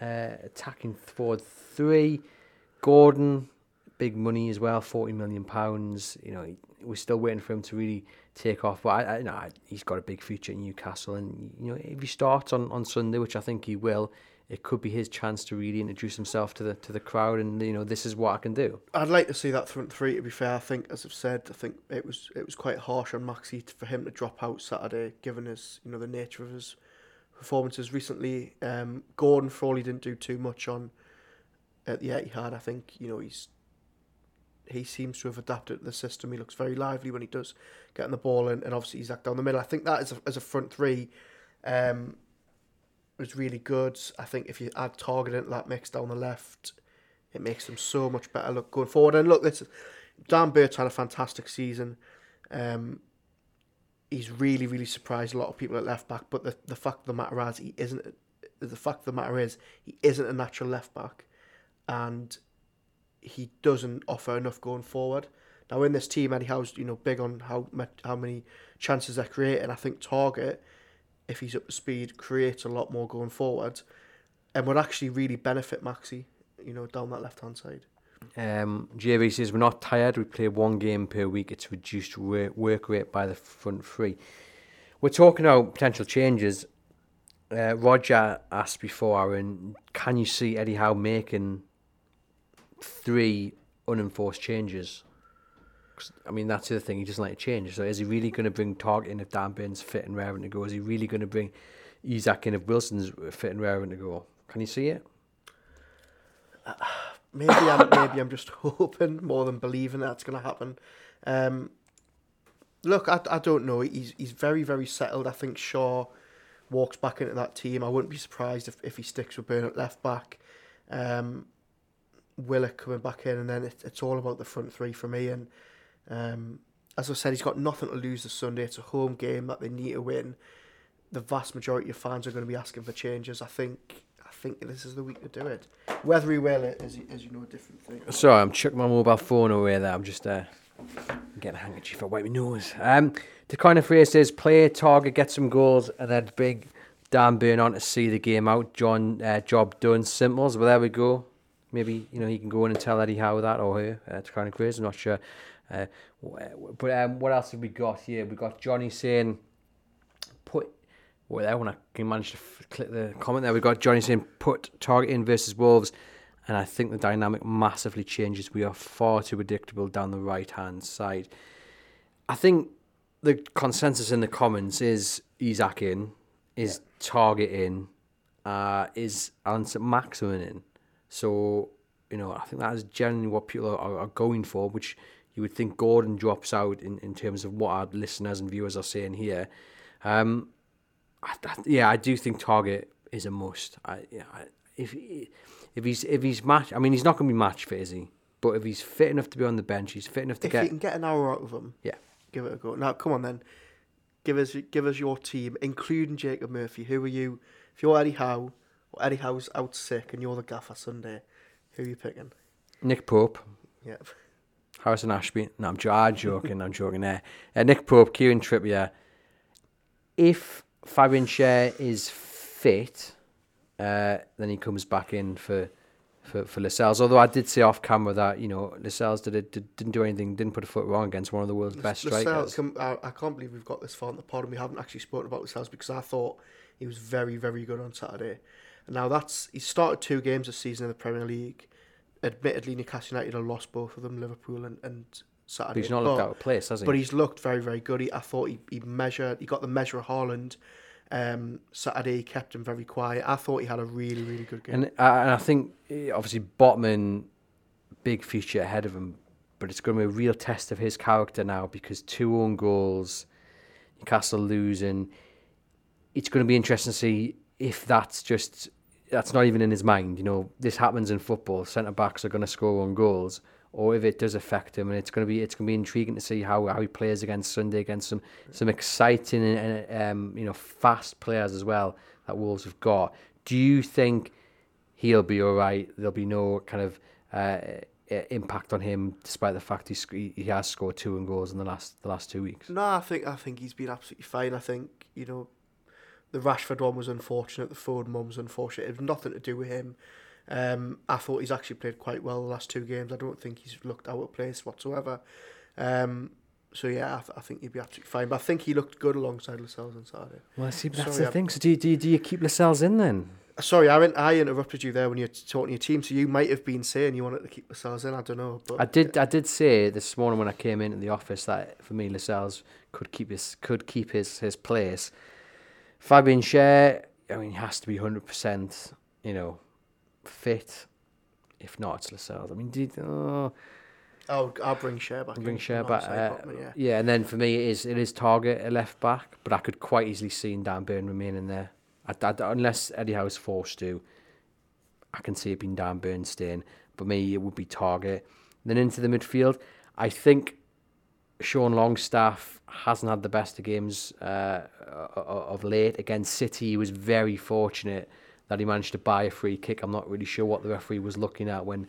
uh, attacking forward three. Gordon, big money as well, forty million pounds. You know, we're still waiting for him to really take off. But I, I, know, he's got a big future in Newcastle, and you know, if he starts on, on Sunday, which I think he will, it could be his chance to really introduce himself to the to the crowd, and you know, this is what I can do. I'd like to see that front three. To be fair, I think, as I've said, I think it was it was quite harsh on Maxi for him to drop out Saturday, given his you know the nature of his performances recently. Um, Gordon, he didn't do too much on at the Etihad, I think you know he's he seems to have adapted to the system. He looks very lively when he does getting the ball in, and obviously he's act down the middle. I think that as a, as a front three, um, was really good. I think if you add Targett into that mix down the left, it makes them so much better look going forward. And look, this Dan Burn's had a fantastic season. Um, he's really, really surprised a lot of people at left back. But the, the fact of the matter is, he isn't. The fact of the matter is, he isn't a natural left back, and he doesn't offer enough going forward. Now in this team, Eddie Howe's you know big on how how many chances they're creating. I think Targett, if he's up to speed, creates a lot more going forward, and would actually really benefit Maxi, you know, down that left hand side. Um, JV says we're not tired. We play one game per week. It's reduced work, work rate by the front three. We're talking about potential changes. Uh, Roger asked before, Aaron, can you see Eddie Howe making three unenforced changes. I mean, that's the thing. He doesn't like to change. So is he really going to bring Targett in if Dan Burn's fit and raring to go? Is he really going to bring Isak in if Wilson's fit and raring to go? Can you see it? Maybe I'm maybe I'm just hoping more than believing that's going to happen. Um, look, I, I don't know. He's he's very very settled. I think Shaw walks back into that team. I wouldn't be surprised if, if he sticks with Burn at left back. Um, Willock coming back in, and then it, it's all about the front three for me. And um, as I said, he's got nothing to lose this Sunday. It's a home game that they need to win. The vast majority of fans are going to be asking for changes. I think I think this is the week to do it. Whether he will it is, you know a different thing. Sorry, I'm chucking my mobile phone away there. I'm just uh, getting a handkerchief for wipe my nose. Um, the kind of phrase is play, target, get some goals, and then big Dan Burn on to see the game out. John, uh, job done. Simples. Well, there we go. Maybe you know he can go in and tell Eddie Howe that or her uh, to kind of quiz. I'm not sure. Uh, but um, what else have we got here? We got Johnny saying, "Put." Well, there when I can manage to f- click the comment there, we got Johnny saying, "Put Targett in versus Wolves," and I think the dynamic massively changes. We are far too predictable down the right hand side. I think the consensus in the comments is Isak in, is Targett in, uh, is Allan St. Maximin in. So, you know, I think that is generally what people are, are going for, which you would think Gordon drops out in, in terms of what our listeners and viewers are saying here. Um, I, I, yeah, I do think Targett is a must. I, yeah, I, if if he's if he's match, I mean, he's not going to be match fit, is he? But if he's fit enough to be on the bench, he's fit enough to If get. If you can get an hour out of him, Yeah, give it a go. Now, come on then. Give us give us your team, including Jacob Murphy. Who are you? If you're Eddie Howe, Eddie Howe's out sick and you're the gaffer Sunday, who are you picking? Nick Pope, Yeah. Harrison Ashby. No, I'm, jo- I'm joking. I'm joking there. Uh, Nick Pope, Kieran Trippier. If Fabian Schär is fit, uh, then he comes back in for for for Lascelles. Although I did say off camera that you know Lascelles did, it, did didn't do anything, didn't put a foot wrong against one of the world's best Lascelles, strikers. come- I, I can't believe we've got this far in the pod and we haven't actually spoken about Lascelles because I thought he was very, very good on Saturday. Now that's he started two games this season in the Premier League. Admittedly, Newcastle United have lost both of them, Liverpool and, and Saturday. But he's not looked out of place, has he? But he's looked very, very good. He, I thought he, he measured, he got the measure of Haaland. Um, Saturday he kept him very quiet. I thought he had a really, really good game. And, uh, and I think eh, obviously Botman, big future ahead of him, but it's going to be a real test of his character now because two own goals, Newcastle losing. It's going to be interesting to see if that's just that's not even in his mind. You know, this happens in football. Centre backs are going to score on goals, or if it does affect him, and it's going to be it's going to be intriguing to see how, how he plays against Sunday against some some exciting and, and um, you know fast players as well that Wolves have got. Do you think he'll be all right? There'll be no kind of uh, uh, impact on him, despite the fact he's, he he has scored two goals in the last the last two weeks. No, I think I think he's been absolutely fine. I think you know, the Rashford one was unfortunate. The Foden one was unfortunate. It was nothing to do with him. Um, I thought he's actually played quite well the last two games. I don't think he's looked out of place whatsoever. Um, so yeah, I, th- I think he'd be absolutely fine. But I think he looked good alongside Lascelles on Saturday. Well, see, that's Sorry, the I'm- thing. So do you, do you, do you keep Lascelles in then? Sorry, I, I interrupted you there when you were talking to your team. So you might have been saying you wanted to keep Lascelles in. I don't know, but I did. I did say this morning when I came into the office that for me, Lascelles could keep his could keep his his place. Fabian Schär, I mean, he has to be hundred percent, you know, fit. If not, it's Lascelles. I mean, did oh, I'll, I'll bring Schär back. bring in Schär back? Uh, Botman, yeah. yeah, and then for me, it is it is Targett a left back, but I could quite easily see Dan Burn remaining there. I, I, unless Eddie Howe's forced to, I can see it being Dan Burn staying. But me, it would be Targett. Then into the midfield, I think Sean Longstaff hasn't had the best of games uh, of late. Against City, he was very fortunate that he managed to buy a free kick. I'm not really sure what the referee was looking at when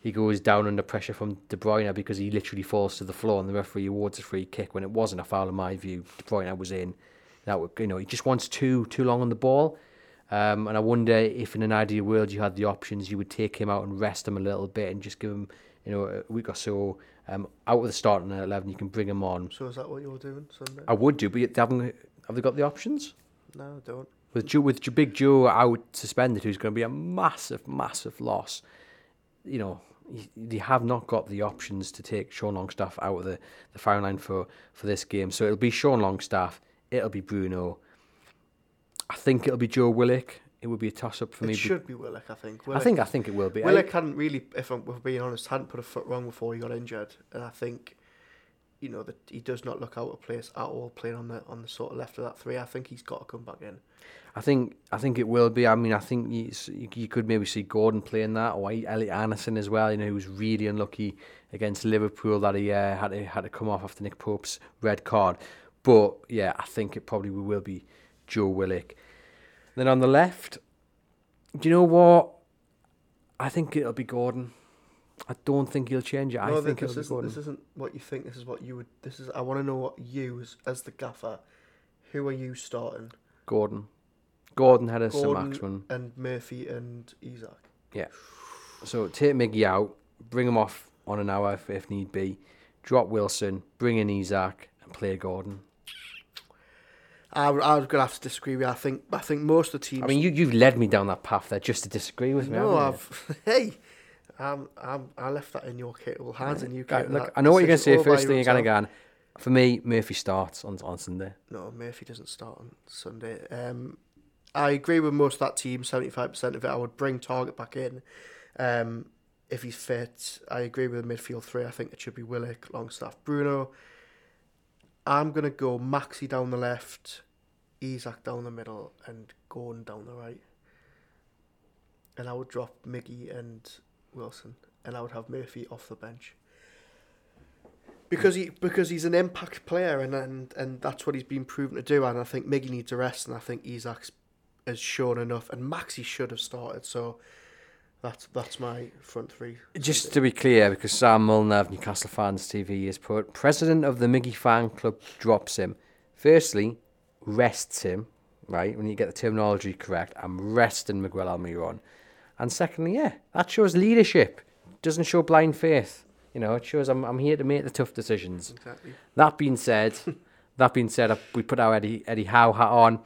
he goes down under pressure from De Bruyne because he literally falls to the floor and the referee awards a free kick when it wasn't a foul in my view. De Bruyne was in. That you know, he just wants too too long on the ball. Um, and I wonder if in an ideal world you had the options, you would take him out and rest him a little bit and just give him, you know, a week or so um, out of the starting eleven. You can bring him on. So is that what you're doing Sunday? I would do, but they haven't. Have they got the options? No, I don't. With Joe, with Big Joe out suspended, who's going to be a massive, massive loss. You know, they have not got the options to take Sean Longstaff out of the, the firing line for, for this game. So it'll be Sean Longstaff, it'll be Bruno. I think it'll be Joe Willock. It would be a toss up for It me. It should be Willock, I think. I think I think it will be. Willock hadn't really, if I'm if being honest, hadn't put a foot wrong before he got injured, and I think, you know, that he does not look out of place at all playing on the on the sort of left of that three. I think he's got to come back in. I think I think it will be. I mean, I think you, you, you could maybe see Gordon playing that, or Elliot Anderson as well. You know, he was really unlucky against Liverpool that he uh, had to had to come off after Nick Pope's red card. But yeah, I think it probably will be Joe Willock. Then on the left, do you know what? I think it'll be Gordon. I don't think he'll change it. I think this it'll be isn't Gordon. this isn't what you think. This is what you would. This is. I want to know what you as, as the gaffer. Who are you starting? Gordon. Gordon had a Maximin. and Murphy and Isak. Yeah. So take Miggy out, bring him off on an hour if, if need be, drop Wilson, bring in Isak, and play Gordon. I, I'm gonna have to disagree with you. I think I think most of the teams. I mean, you you've led me down that path there just to disagree with me. no. I've hey, I'm, I'm, I left that in your capable hands, and you Right, look, I know what you're going to say. First thing you're going to go. go. For me, Murphy starts on on Sunday. No, Murphy doesn't start on Sunday. Um, I agree with most of that team. Seventy-five percent of it, I would bring Targett back in. Um, if he's fit, I agree with the midfield three. I think it should be Willock, Longstaff, Bruno. I'm gonna go Maxi down the left, Isak down the middle, and Gordon down the right. And I would drop Miggy and Wilson, and I would have Murphy off the bench. Because he because he's an impact player and, and and that's what he's been proven to do and I think Miggy needs a rest and I think Isak's has shown enough and Maxi should have started so that's that's my front three. Just to be clear, because Sam Mulner of Newcastle Fans TV has put, President of the Miggy Fan Club drops him. Firstly, rests him, right? When you get the terminology correct, I'm resting Miguel Almiron. And secondly, yeah, that shows leadership. Doesn't show blind faith. You know, it shows I'm, I'm here to make the tough decisions. Exactly. That being said, that being said, we put our Eddie Eddie Howe hat on.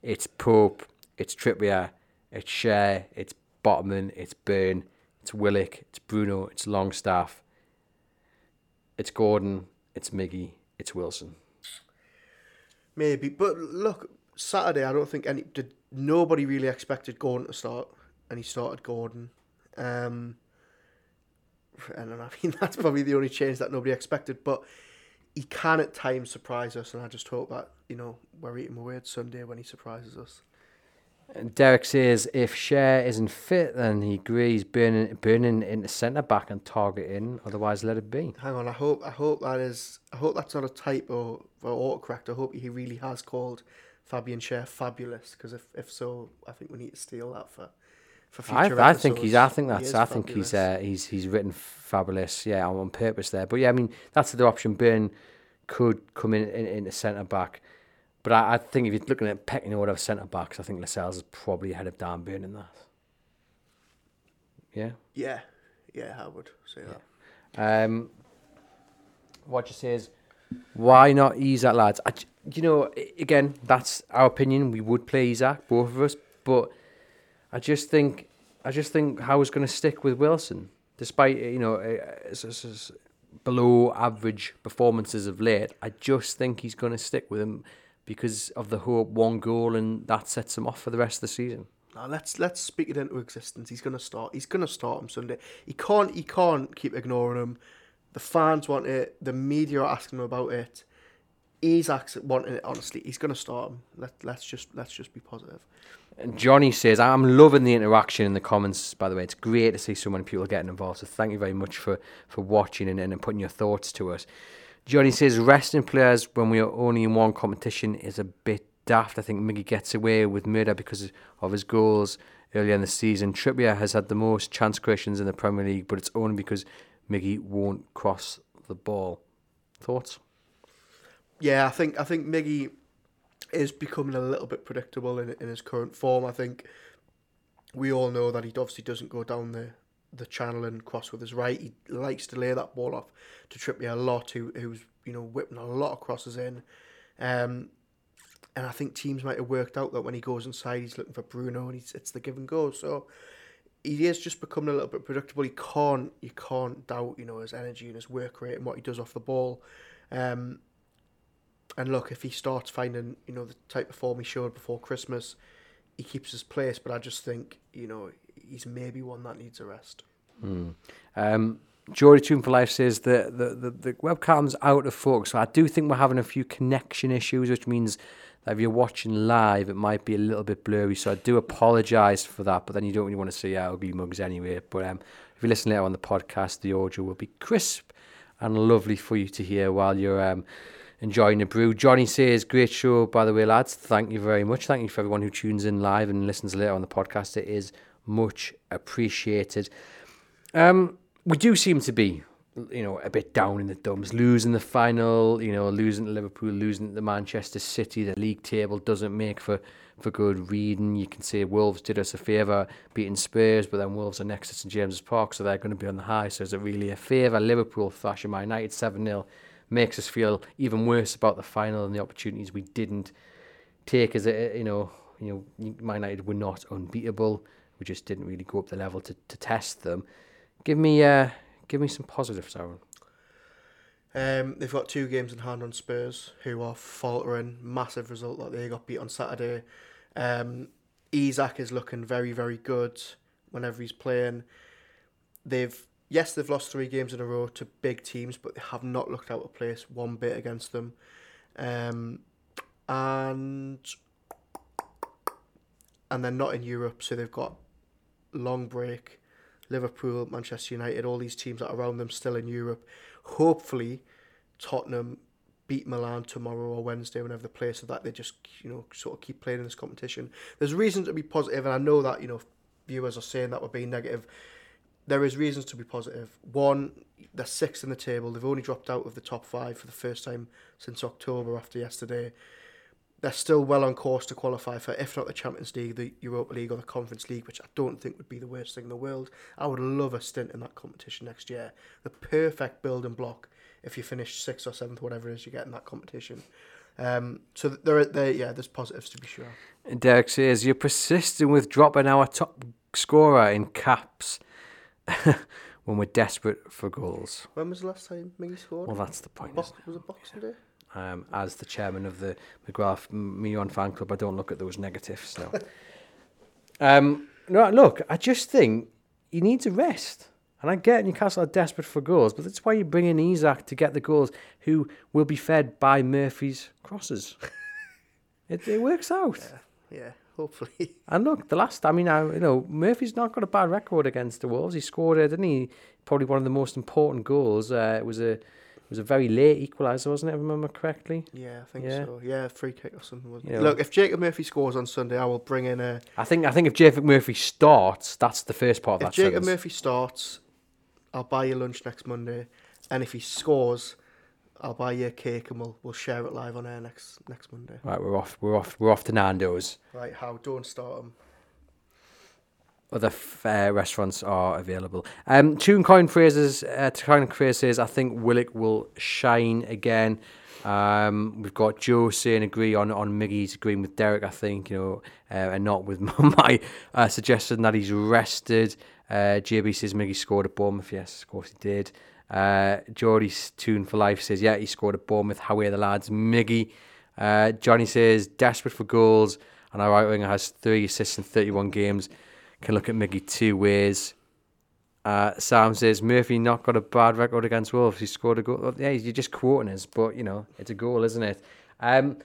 It's Pope, it's Trippier, it's Schär, it's Botman, it's Burn, it's Willock, it's Bruno, it's Longstaff, it's Gordon, it's Miggy, it's Wilson. Maybe, but look, Saturday I don't think any did nobody really expected Gordon to start, and he started Gordon. Um, and I mean that's probably the only change that nobody expected, but he can at times surprise us, and I just hope that you know we're eating my words Sunday when he surprises us. And Derek says if Schär isn't fit, then he agrees burning burning into centre back and targeting. Otherwise, let it be. Hang on, I hope I hope that is I hope that's not a typo or autocorrect. I hope he really has called Fabian Schär fabulous because if, if so, I think we need to steal that for for future I, I think he's. I think that's. I think he's. Uh, he's. He's written fabulous. Yeah, on, purpose there. But yeah, I mean that's the option. Burn could come in in, in centre back, but I, I think if you're looking at pecking order of centre backs, I think Lascelles is probably ahead of Dan Burn in that. Yeah. yeah, yeah, I would say that. Um, what you say is, why not Isak, lads? I, you know, again, that's our opinion. We would play Isak, both of us, but I just think, I just think Howe's going to stick with Wilson, despite you know, uh, s- s- s- below average performances of late. I just think he's going to stick with him because of the hope one goal and that sets him off for the rest of the season. Now let's let's speak it into existence. He's gonna start. He's gonna start on Sunday. He can't. He can't keep ignoring him. The fans want it. The media are asking him about it. Isak's wanting it. Honestly, he's gonna start him. Let let's just let's just be positive. And Johnny says, I'm loving the interaction in the comments, by the way. It's great to see so many people getting involved. So thank you very much for, for watching and, and putting your thoughts to us. Johnny says, resting players when we are only in one competition is a bit daft. I think Miggy gets away with murder because of his goals earlier in the season. Trippier has had the most chance creations in the Premier League, but it's only because Miggy won't cross the ball. Thoughts? Yeah, I think I think Miggy is becoming a little bit predictable in in his current form. I think we all know that he obviously doesn't go down the the channel and cross with his right. He likes to lay that ball off to Trippier a lot, who who's you know whipping a lot of crosses in. Um, and I think teams might have worked out that when he goes inside, he's looking for Bruno, and he's, it's the give and go. So he is just becoming a little bit predictable. He can't you can't doubt you know his energy and his work rate and what he does off the ball. Um, and look, if he starts finding you know the type of form he showed before Christmas, he keeps his place. But I just think you know he's maybe one that needs a rest. Um, Geordie Tune for Life says that the, the, the webcam's out of focus. So I do think we're having a few connection issues, which means that if you're watching live, it might be a little bit blurry. So I do apologise for that. But then you don't really want to see our ugly mugs anyway. But um, if you listen later on the podcast, the audio will be crisp and lovely for you to hear while you're um, enjoying the brew. Johnny says, great show, by the way, lads. Thank you very much. Thank you for everyone who tunes in live and listens later on the podcast. It is much appreciated. Um, we do seem to be you know, a bit down in the dumps, losing the final, you know, losing to Liverpool, losing to Manchester City. The league table doesn't make for, for good reading. You can say Wolves did us a favour beating Spurs, but then Wolves are next to St James's Park, so they're going to be on the high. So is it really a favour? Liverpool thrashing Man United 7 0 makes us feel even worse about the final and the opportunities we didn't take as a, you know, you know, Man United were not unbeatable. We just didn't really go up the level to, to test them. Give me uh, give me some positives, Aaron. Um, they've got two games in hand on Spurs, who are faltering. Massive result that they got beat on Saturday. Um, Isak is looking very, very good whenever he's playing. They've yes, they've lost three games in a row to big teams, but they have not looked out of place one bit against them. Um, and and they're not in Europe, so they've got long break. Liverpool, Manchester United, all these teams that are around them still in Europe. Hopefully, Tottenham beat Milan tomorrow or Wednesday, whenever they play, so that they just you know sort of keep playing in this competition. There's reasons to be positive, and I know that you know viewers are saying that we're being negative. There is reasons to be positive. One, they're sixth in the table. They've only dropped out of the top five for the first time since October after yesterday they're still well on course to qualify for, if not the Champions League, the Europa League, or the Conference League, which I don't think would be the worst thing in the world. I would love a stint in that competition next year. The perfect building block if you finish sixth or seventh, whatever it is you get in that competition. Um, so there, there, yeah, there's positives to be sure. Derek says you're persisting with dropping our top scorer in caps when we're desperate for goals. When was the last time Miggy scored? Well, that's the point. Bo- isn't was it Boxing Day? Um, as the chairman of the McGrath Mion fan club, I don't look at those negatives now. um, no, look, I just think you need to rest. And I get Newcastle are desperate for goals, but that's why you bring in Isak to get the goals, who will be fed by Murphy's crosses. it, it works out. Yeah, yeah hopefully. And look, the last, I mean, I, you know, Murphy's not got a bad record against the Wolves. He scored, uh, didn't he? Probably one of the most important goals. Uh, it was a it was a very late equaliser, wasn't it? If I remember correctly. Yeah, I think Yeah. so. Yeah, free kick or something. Wasn't Yeah. it? Look, if Jacob Murphy scores on Sunday, I will bring in a. I think I think if Jacob Murphy starts, that's the first part of If that Jacob sentence. Murphy starts, I'll buy you lunch next Monday, and if he scores, I'll buy you a cake, and we'll we'll share it live on air next next Monday. Right, we're off. We're off. We're off to Nando's. Right, how? Don't start him. Other uh, restaurants are available. Um, Tune Coin Phrases. Uh, Coin Phrase says, "I think Willock will shine again." Um, we've got Joe saying agree on on Miggy's agreeing with Derek. I think you know, uh, and not with my uh, suggestion that he's rested. Uh, JB says Miggy scored at Bournemouth. Yes, of course he did. Uh, Geordie's Tune for Life says, yeah, he scored at Bournemouth. How are the lads? Miggy. Uh, Johnny says, desperate for goals, and our right winger has 30 assists in 31 games. Can look at Miggy two ways. Uh, Sam says, Murphy not got a bad record against Wolves. He scored a goal. Well, Yeah, you're just quoting us, but, you know, it's a goal, isn't it? Um,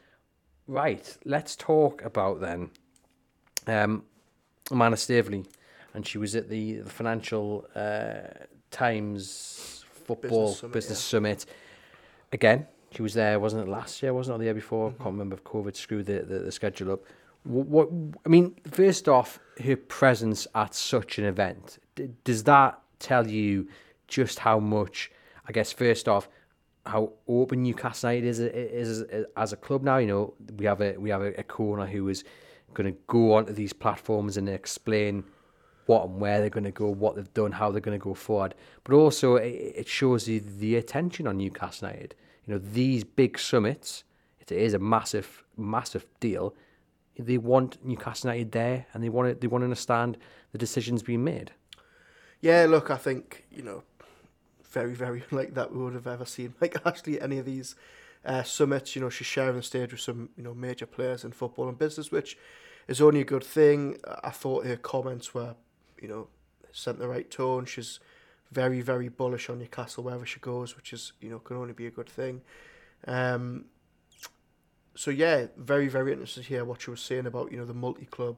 right, let's talk about then um, Amanda Staveley. And she was at the, the Financial uh, Times Football Business Business Summit, Summit, again. She was there, wasn't it last year? Wasn't it the year before? Mm-hmm. Can't remember if COVID screwed the, the, the schedule up. What, I mean, first off, her presence at such an event d- does that tell you just how much? I guess first off, how open Newcastle United is, is, is as a club now. You know, we have a we have a, a corner who is going to go onto these platforms and explain what and where they're going to go, what they've done, how they're going to go forward. But also, it, it shows you the attention on Newcastle United. You know, these big summits, it is a massive, massive deal. They want Newcastle United there, and they want it. They want to understand the decisions being made. Yeah, look, I think you know, very, very unlike that we would have ever seen like actually any of these uh, summits. You know, she's sharing the stage with some you know major players in football and business, which is only a good thing. I thought her comments were, you know, sent the right tone. She's very, very bullish on Newcastle wherever she goes, which is you know can only be a good thing. Um, so yeah, very, very interested to hear what she was saying about you know the multi-club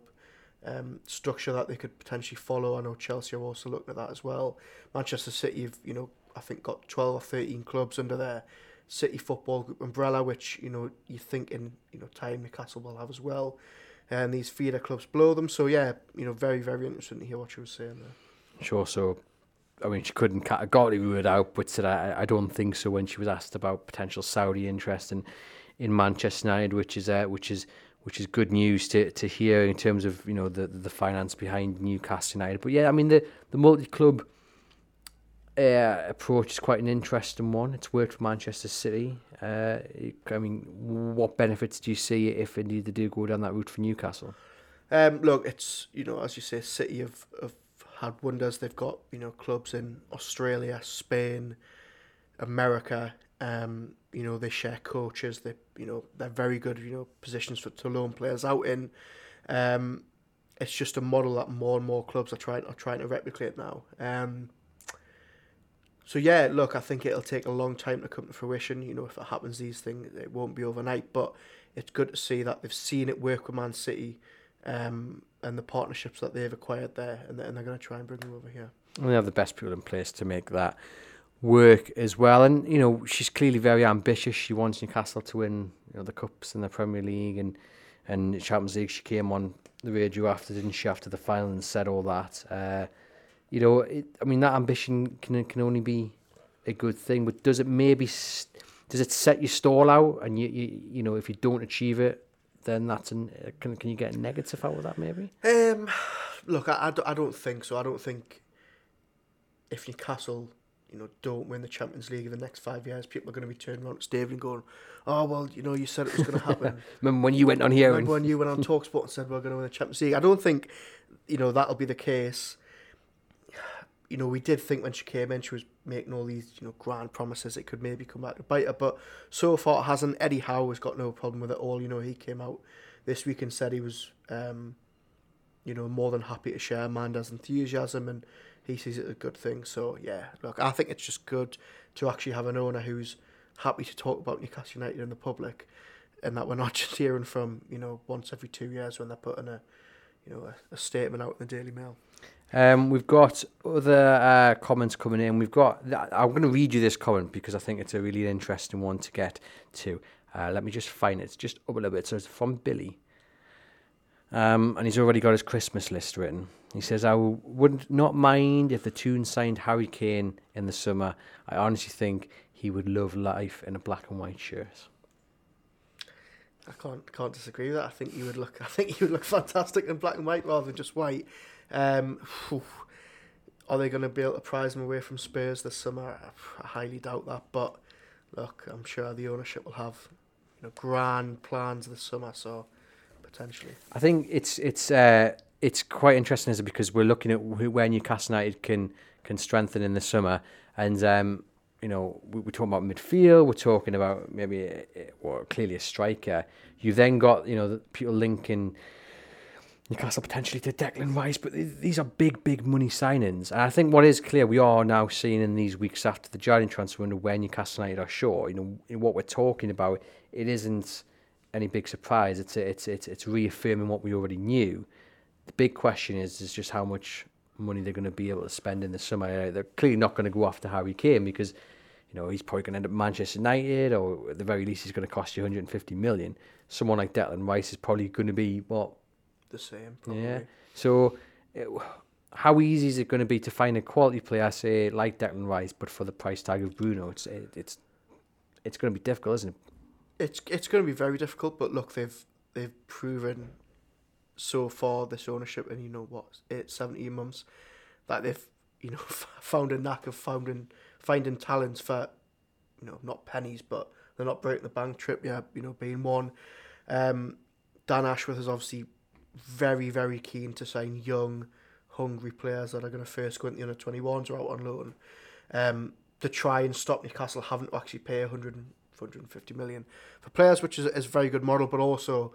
um, structure that they could potentially follow. I know Chelsea are also looking at that as well. Manchester City have, you know, I think got 12 or 13 clubs under their City Football Group umbrella, which, you know, you think in, you know, time Newcastle will have as well. And these feeder clubs below them. So, yeah, you know, very, very interesting to hear what you were saying there. Sure. So, I mean, she couldn't categorically rule it out, but said I, I don't think so when she was asked about potential Saudi interest in, in Manchester United, which is uh, which is which is good news to, to hear in terms of you know the the finance behind Newcastle United. But yeah, I mean the the multi club uh, approach is quite an interesting one. It's worked for Manchester City. Uh, I mean, what benefits do you see if indeed they do go down that route for Newcastle? Um, look, it's you know as you say, City have, have had wonders. They've got you know clubs in Australia, Spain, America. Um, you know they share coaches. They you know they're very good. You know positions for to loan players out in. Um, it's just a model that more and more clubs are trying are trying to replicate now. Um, so yeah, look, I think it'll take a long time to come to fruition. You know, if it happens, these things it won't be overnight. But it's good to see that they've seen it work with Man City, um, and the partnerships that they've acquired there, and and they're going to try and bring them over here. And they have the best people in place to make that work as well. And you know, she's clearly very ambitious. She wants Newcastle to win, you know, the cups in the Premier League and and Champions League. She came on the radio after, didn't she, after the final and said all that. Uh, you know, it, I mean, that ambition can can only be a good thing. But does it maybe does it set your stall out, and you you, you know, if you don't achieve it, then that's an can can you get a negative out of that maybe? Um, look, I, I, don't, I don't think so. I don't think if Newcastle, you know, don't win the Champions League in the next five years, people are going to be turning around to David and going, "Oh well, you know, you said it was going to happen." Remember when you went on here? Remember and... when you went on Talksport and said we're going to win the Champions League? I don't think, you know, that'll be the case you know, we did think when she came in, she was making all these, you know, grand promises. It could maybe come back to bite her, but so far it hasn't. Eddie Howe has got no problem with it all. You know, he came out this week and said he was, um, you know, more than happy to share Amanda's enthusiasm, and he sees it as a good thing. So yeah, look, I think it's just good to actually have an owner who's happy to talk about Newcastle United in the public, and that we're not just hearing from you know once every two years when they're putting a, you know, a, a statement out in the Daily Mail. Um, we've got other uh, comments coming in. We've got. I'm going to read you this comment because I think it's a really interesting one to get to. Uh, let me just find it. It's just up a little bit. So it's from Billy. Um, and he's already got his Christmas list written. He says, I would not mind if the tune signed Harry Kane in the summer. I honestly think he would love life in a black and white shirt. I can't can't disagree with that. I think you would look I think you would look fantastic in black and white rather than just white. Um, are they going to be able to prize him away from Spurs this summer? I highly doubt that. But look, I'm sure the ownership will have you know grand plans this summer. So potentially, I think it's it's uh, it's quite interesting, is it? Because we're looking at where Newcastle United can can strengthen in the summer, and um, you know we, we're talking about midfield. We're talking about maybe a, well, clearly a striker. You then got you know people linking Newcastle potentially to Declan Rice, but these are big, big money signings. And I think what is clear, we are now seeing in these weeks after the January transfer window where Newcastle United are sure. You know, in what we're talking about, it isn't any big surprise. It's it's it's it's reaffirming what we already knew. The big question is is just how much money they're going to be able to spend in the summer. They're clearly not going to go after Harry Kane because you know he's probably going to end up Manchester United, or at the very least he's going to cost you 150 million. Someone like Declan Rice is probably going to be what the same. Probably. Yeah. So, it, how easy is it going to be to find a quality player, say like Declan Rice, but for the price tag of Bruno? It's it, it's it's going to be difficult, isn't it? It's it's going to be very difficult. But look, they've they've proven so far this ownership, and you know what, eight, 17 months, that they've you know found a knack of finding finding talents for you know not pennies, but they're not breaking the bank. Trippier, you know, being one. Um, Dan Ashworth is obviously very, very keen to sign young, hungry players that are going to first go into the under 21s or out on loan. Um, to try and stop Newcastle having to actually pay 100, 150 million for players, which is, is a very good model, but also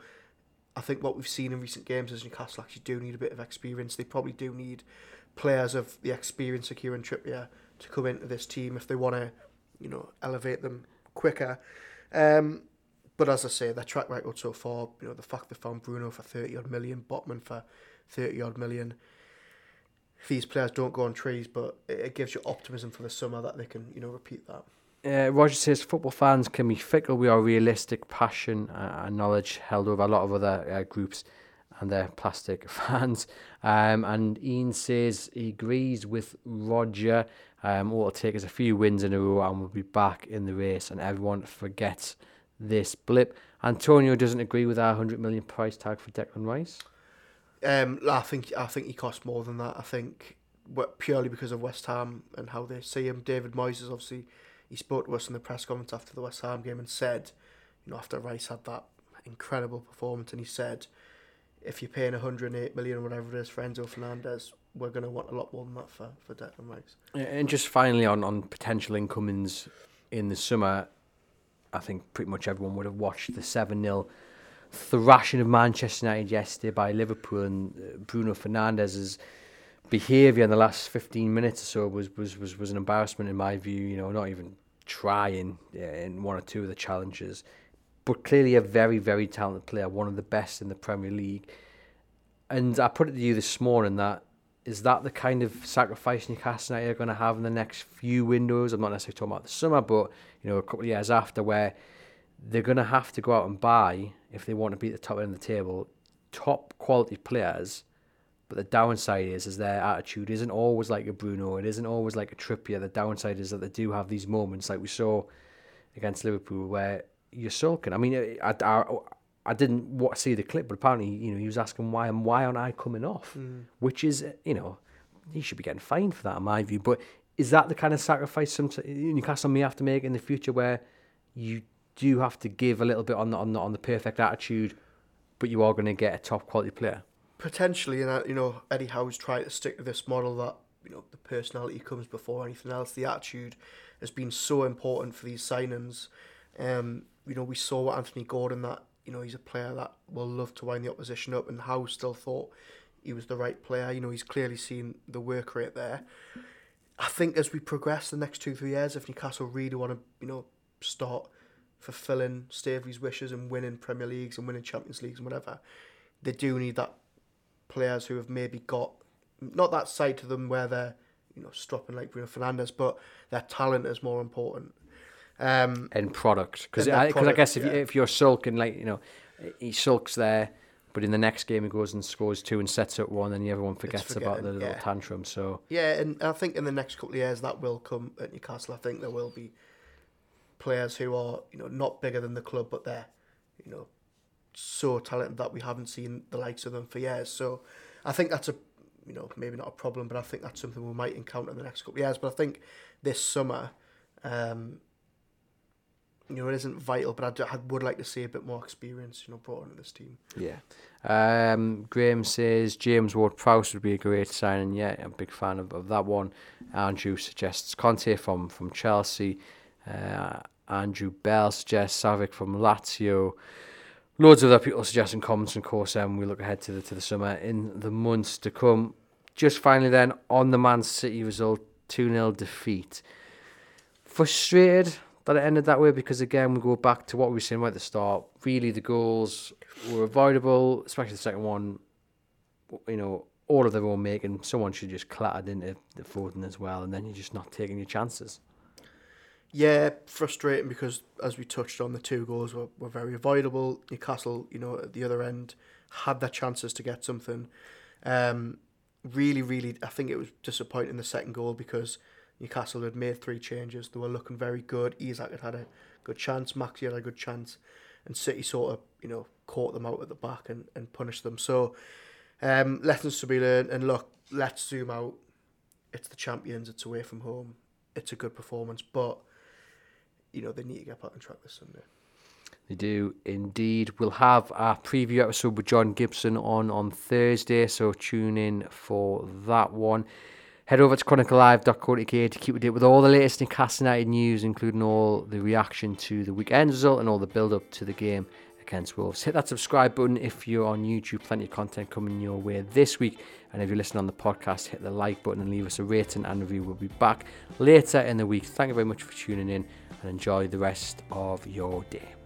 I think what we've seen in recent games is Newcastle actually do need a bit of experience. They probably do need players of the experience of Kieran Trippier to come into this team if they want to, you know, elevate them quicker. Um, but as I say, their track record so far, you know, the fact they found Bruno for 30 odd million, Botman for 30 odd million, these players don't go on trees, but it gives you optimism for the summer that they can, you know, repeat that. Uh, Roger says football fans can be fickle. We are realistic, passion, uh, and knowledge held over a lot of other uh, groups, and their plastic fans. Um, and Ian says he agrees with Roger. Um, what it'll take is a few wins in a row, and we'll be back in the race, and everyone forgets this blip. Antonio doesn't agree with our 100 million price tag for Declan Rice. Um, I think I think he costs more than that. I think purely because of West Ham and how they see him. David Moyes is obviously he spoke to us in the press conference after the West Ham game and said, you know, after Rice had that incredible performance, and he said, if you're paying 108 million or whatever it is for Enzo Fernandez, we're going to want a lot more than that for for Declan Rice. And just finally on, on potential incomings in the summer, I think pretty much everyone would have watched the 7 0 thrashing of Manchester United yesterday by Liverpool and uh, Bruno Fernandes's behaviour in the last 15 minutes or so was, was, was, was an embarrassment in my view, you know, not even trying in one or two of the challenges. But clearly a very, very talented player, one of the best in the Premier League. And I put it to you this morning that is that the kind of sacrifice Newcastle United are going to have in the next few windows? I'm not necessarily talking about the summer, but you know, a couple of years after, where they're going to have to go out and buy if they want to be at the top end of the table, top quality players. But the downside is, is their attitude isn't always like a Bruno. It isn't always like a Trippier. The downside is that they do have these moments, like we saw against Liverpool, where you're sulking. I mean, I, I, I didn't see the clip, but apparently, you know, he was asking why and why aren't I coming off? Mm. Which is, you know, he should be getting fined for that, in my view. But is that the kind of sacrifice some Newcastle may have to make in the future, where you do have to give a little bit on the on the, on the perfect attitude, but you are going to get a top quality player? Potentially, and you know, Eddie Howe's tried to stick to this model that you know the personality comes before anything else. The attitude has been so important for these signings. Um, you know, we saw what Anthony Gordon that you know he's a player that will love to wind the opposition up, and Howe still thought he was the right player. You know, he's clearly seen the work rate there. I think as we progress the next two three years, if Newcastle really want to, you know, start fulfilling Staveley's wishes and winning Premier Leagues and winning Champions Leagues and whatever, they do need that players who have maybe got not that side to them where they're you know stropping like Bruno Fernandes, but their talent is more important. Um, end product because I, I guess if, you, yeah. if you're sulking like you know he sulks there but in the next game he goes and scores two and sets up one and everyone forgets about the forgetting, little yeah. tantrum so yeah, and I think in the next couple of years that will come at Newcastle. I think there will be players who are you know not bigger than the club, but they're you know so talented that we haven't seen the likes of them for years. So I think that's a you know maybe not a problem, but I think that's something we might encounter in the next couple of years. But I think this summer, um, you know, it isn't vital, but I'd like to see a bit more experience, you know, brought into this team. yeah um, Graham says James Ward-Prowse would be a great signing yeah I'm a big fan of, of that one Andrew suggests Kanté from, from Chelsea uh, Andrew Bell suggests Savic from Lazio loads of other people suggesting comments and course um, we look ahead to the to the summer in the months to come. Just finally then on the Man City result 2-0 defeat. Frustrated that it ended that way because again we go back to what we were saying right at the start. Really the goals were avoidable especially the second one you know all of their own making. Someone should just clattered into the Foden as well and then you're just not taking your chances Yeah, frustrating because as we touched on, the two goals were, were very avoidable. Newcastle, you know, at the other end, had their chances to get something. Um, really, really, I think it was disappointing the second goal because Newcastle had made three changes. They were looking very good. Isak had had a good chance. Maxi had a good chance, and City sort of, you know, caught them out at the back and, and punished them. So, um, lessons to be learned. And look, let's zoom out. It's the champions. It's away from home. It's a good performance, but you know they need to get back on track this Sunday. They do indeed. We'll have our preview episode with John Gibson on on Thursday, so tune in for that one. Head over to chroniclelive.co.uk to keep up to date with all the latest Newcastle United news, including all the reaction to the weekend result and all the build up to the game Wolves. Hit that subscribe button if you're on YouTube. Plenty of content coming your way this week. And if you're listening on the podcast, hit the like button and leave us a rating and review. We'll be back later in the week. Thank you very much for tuning in and enjoy the rest of your day.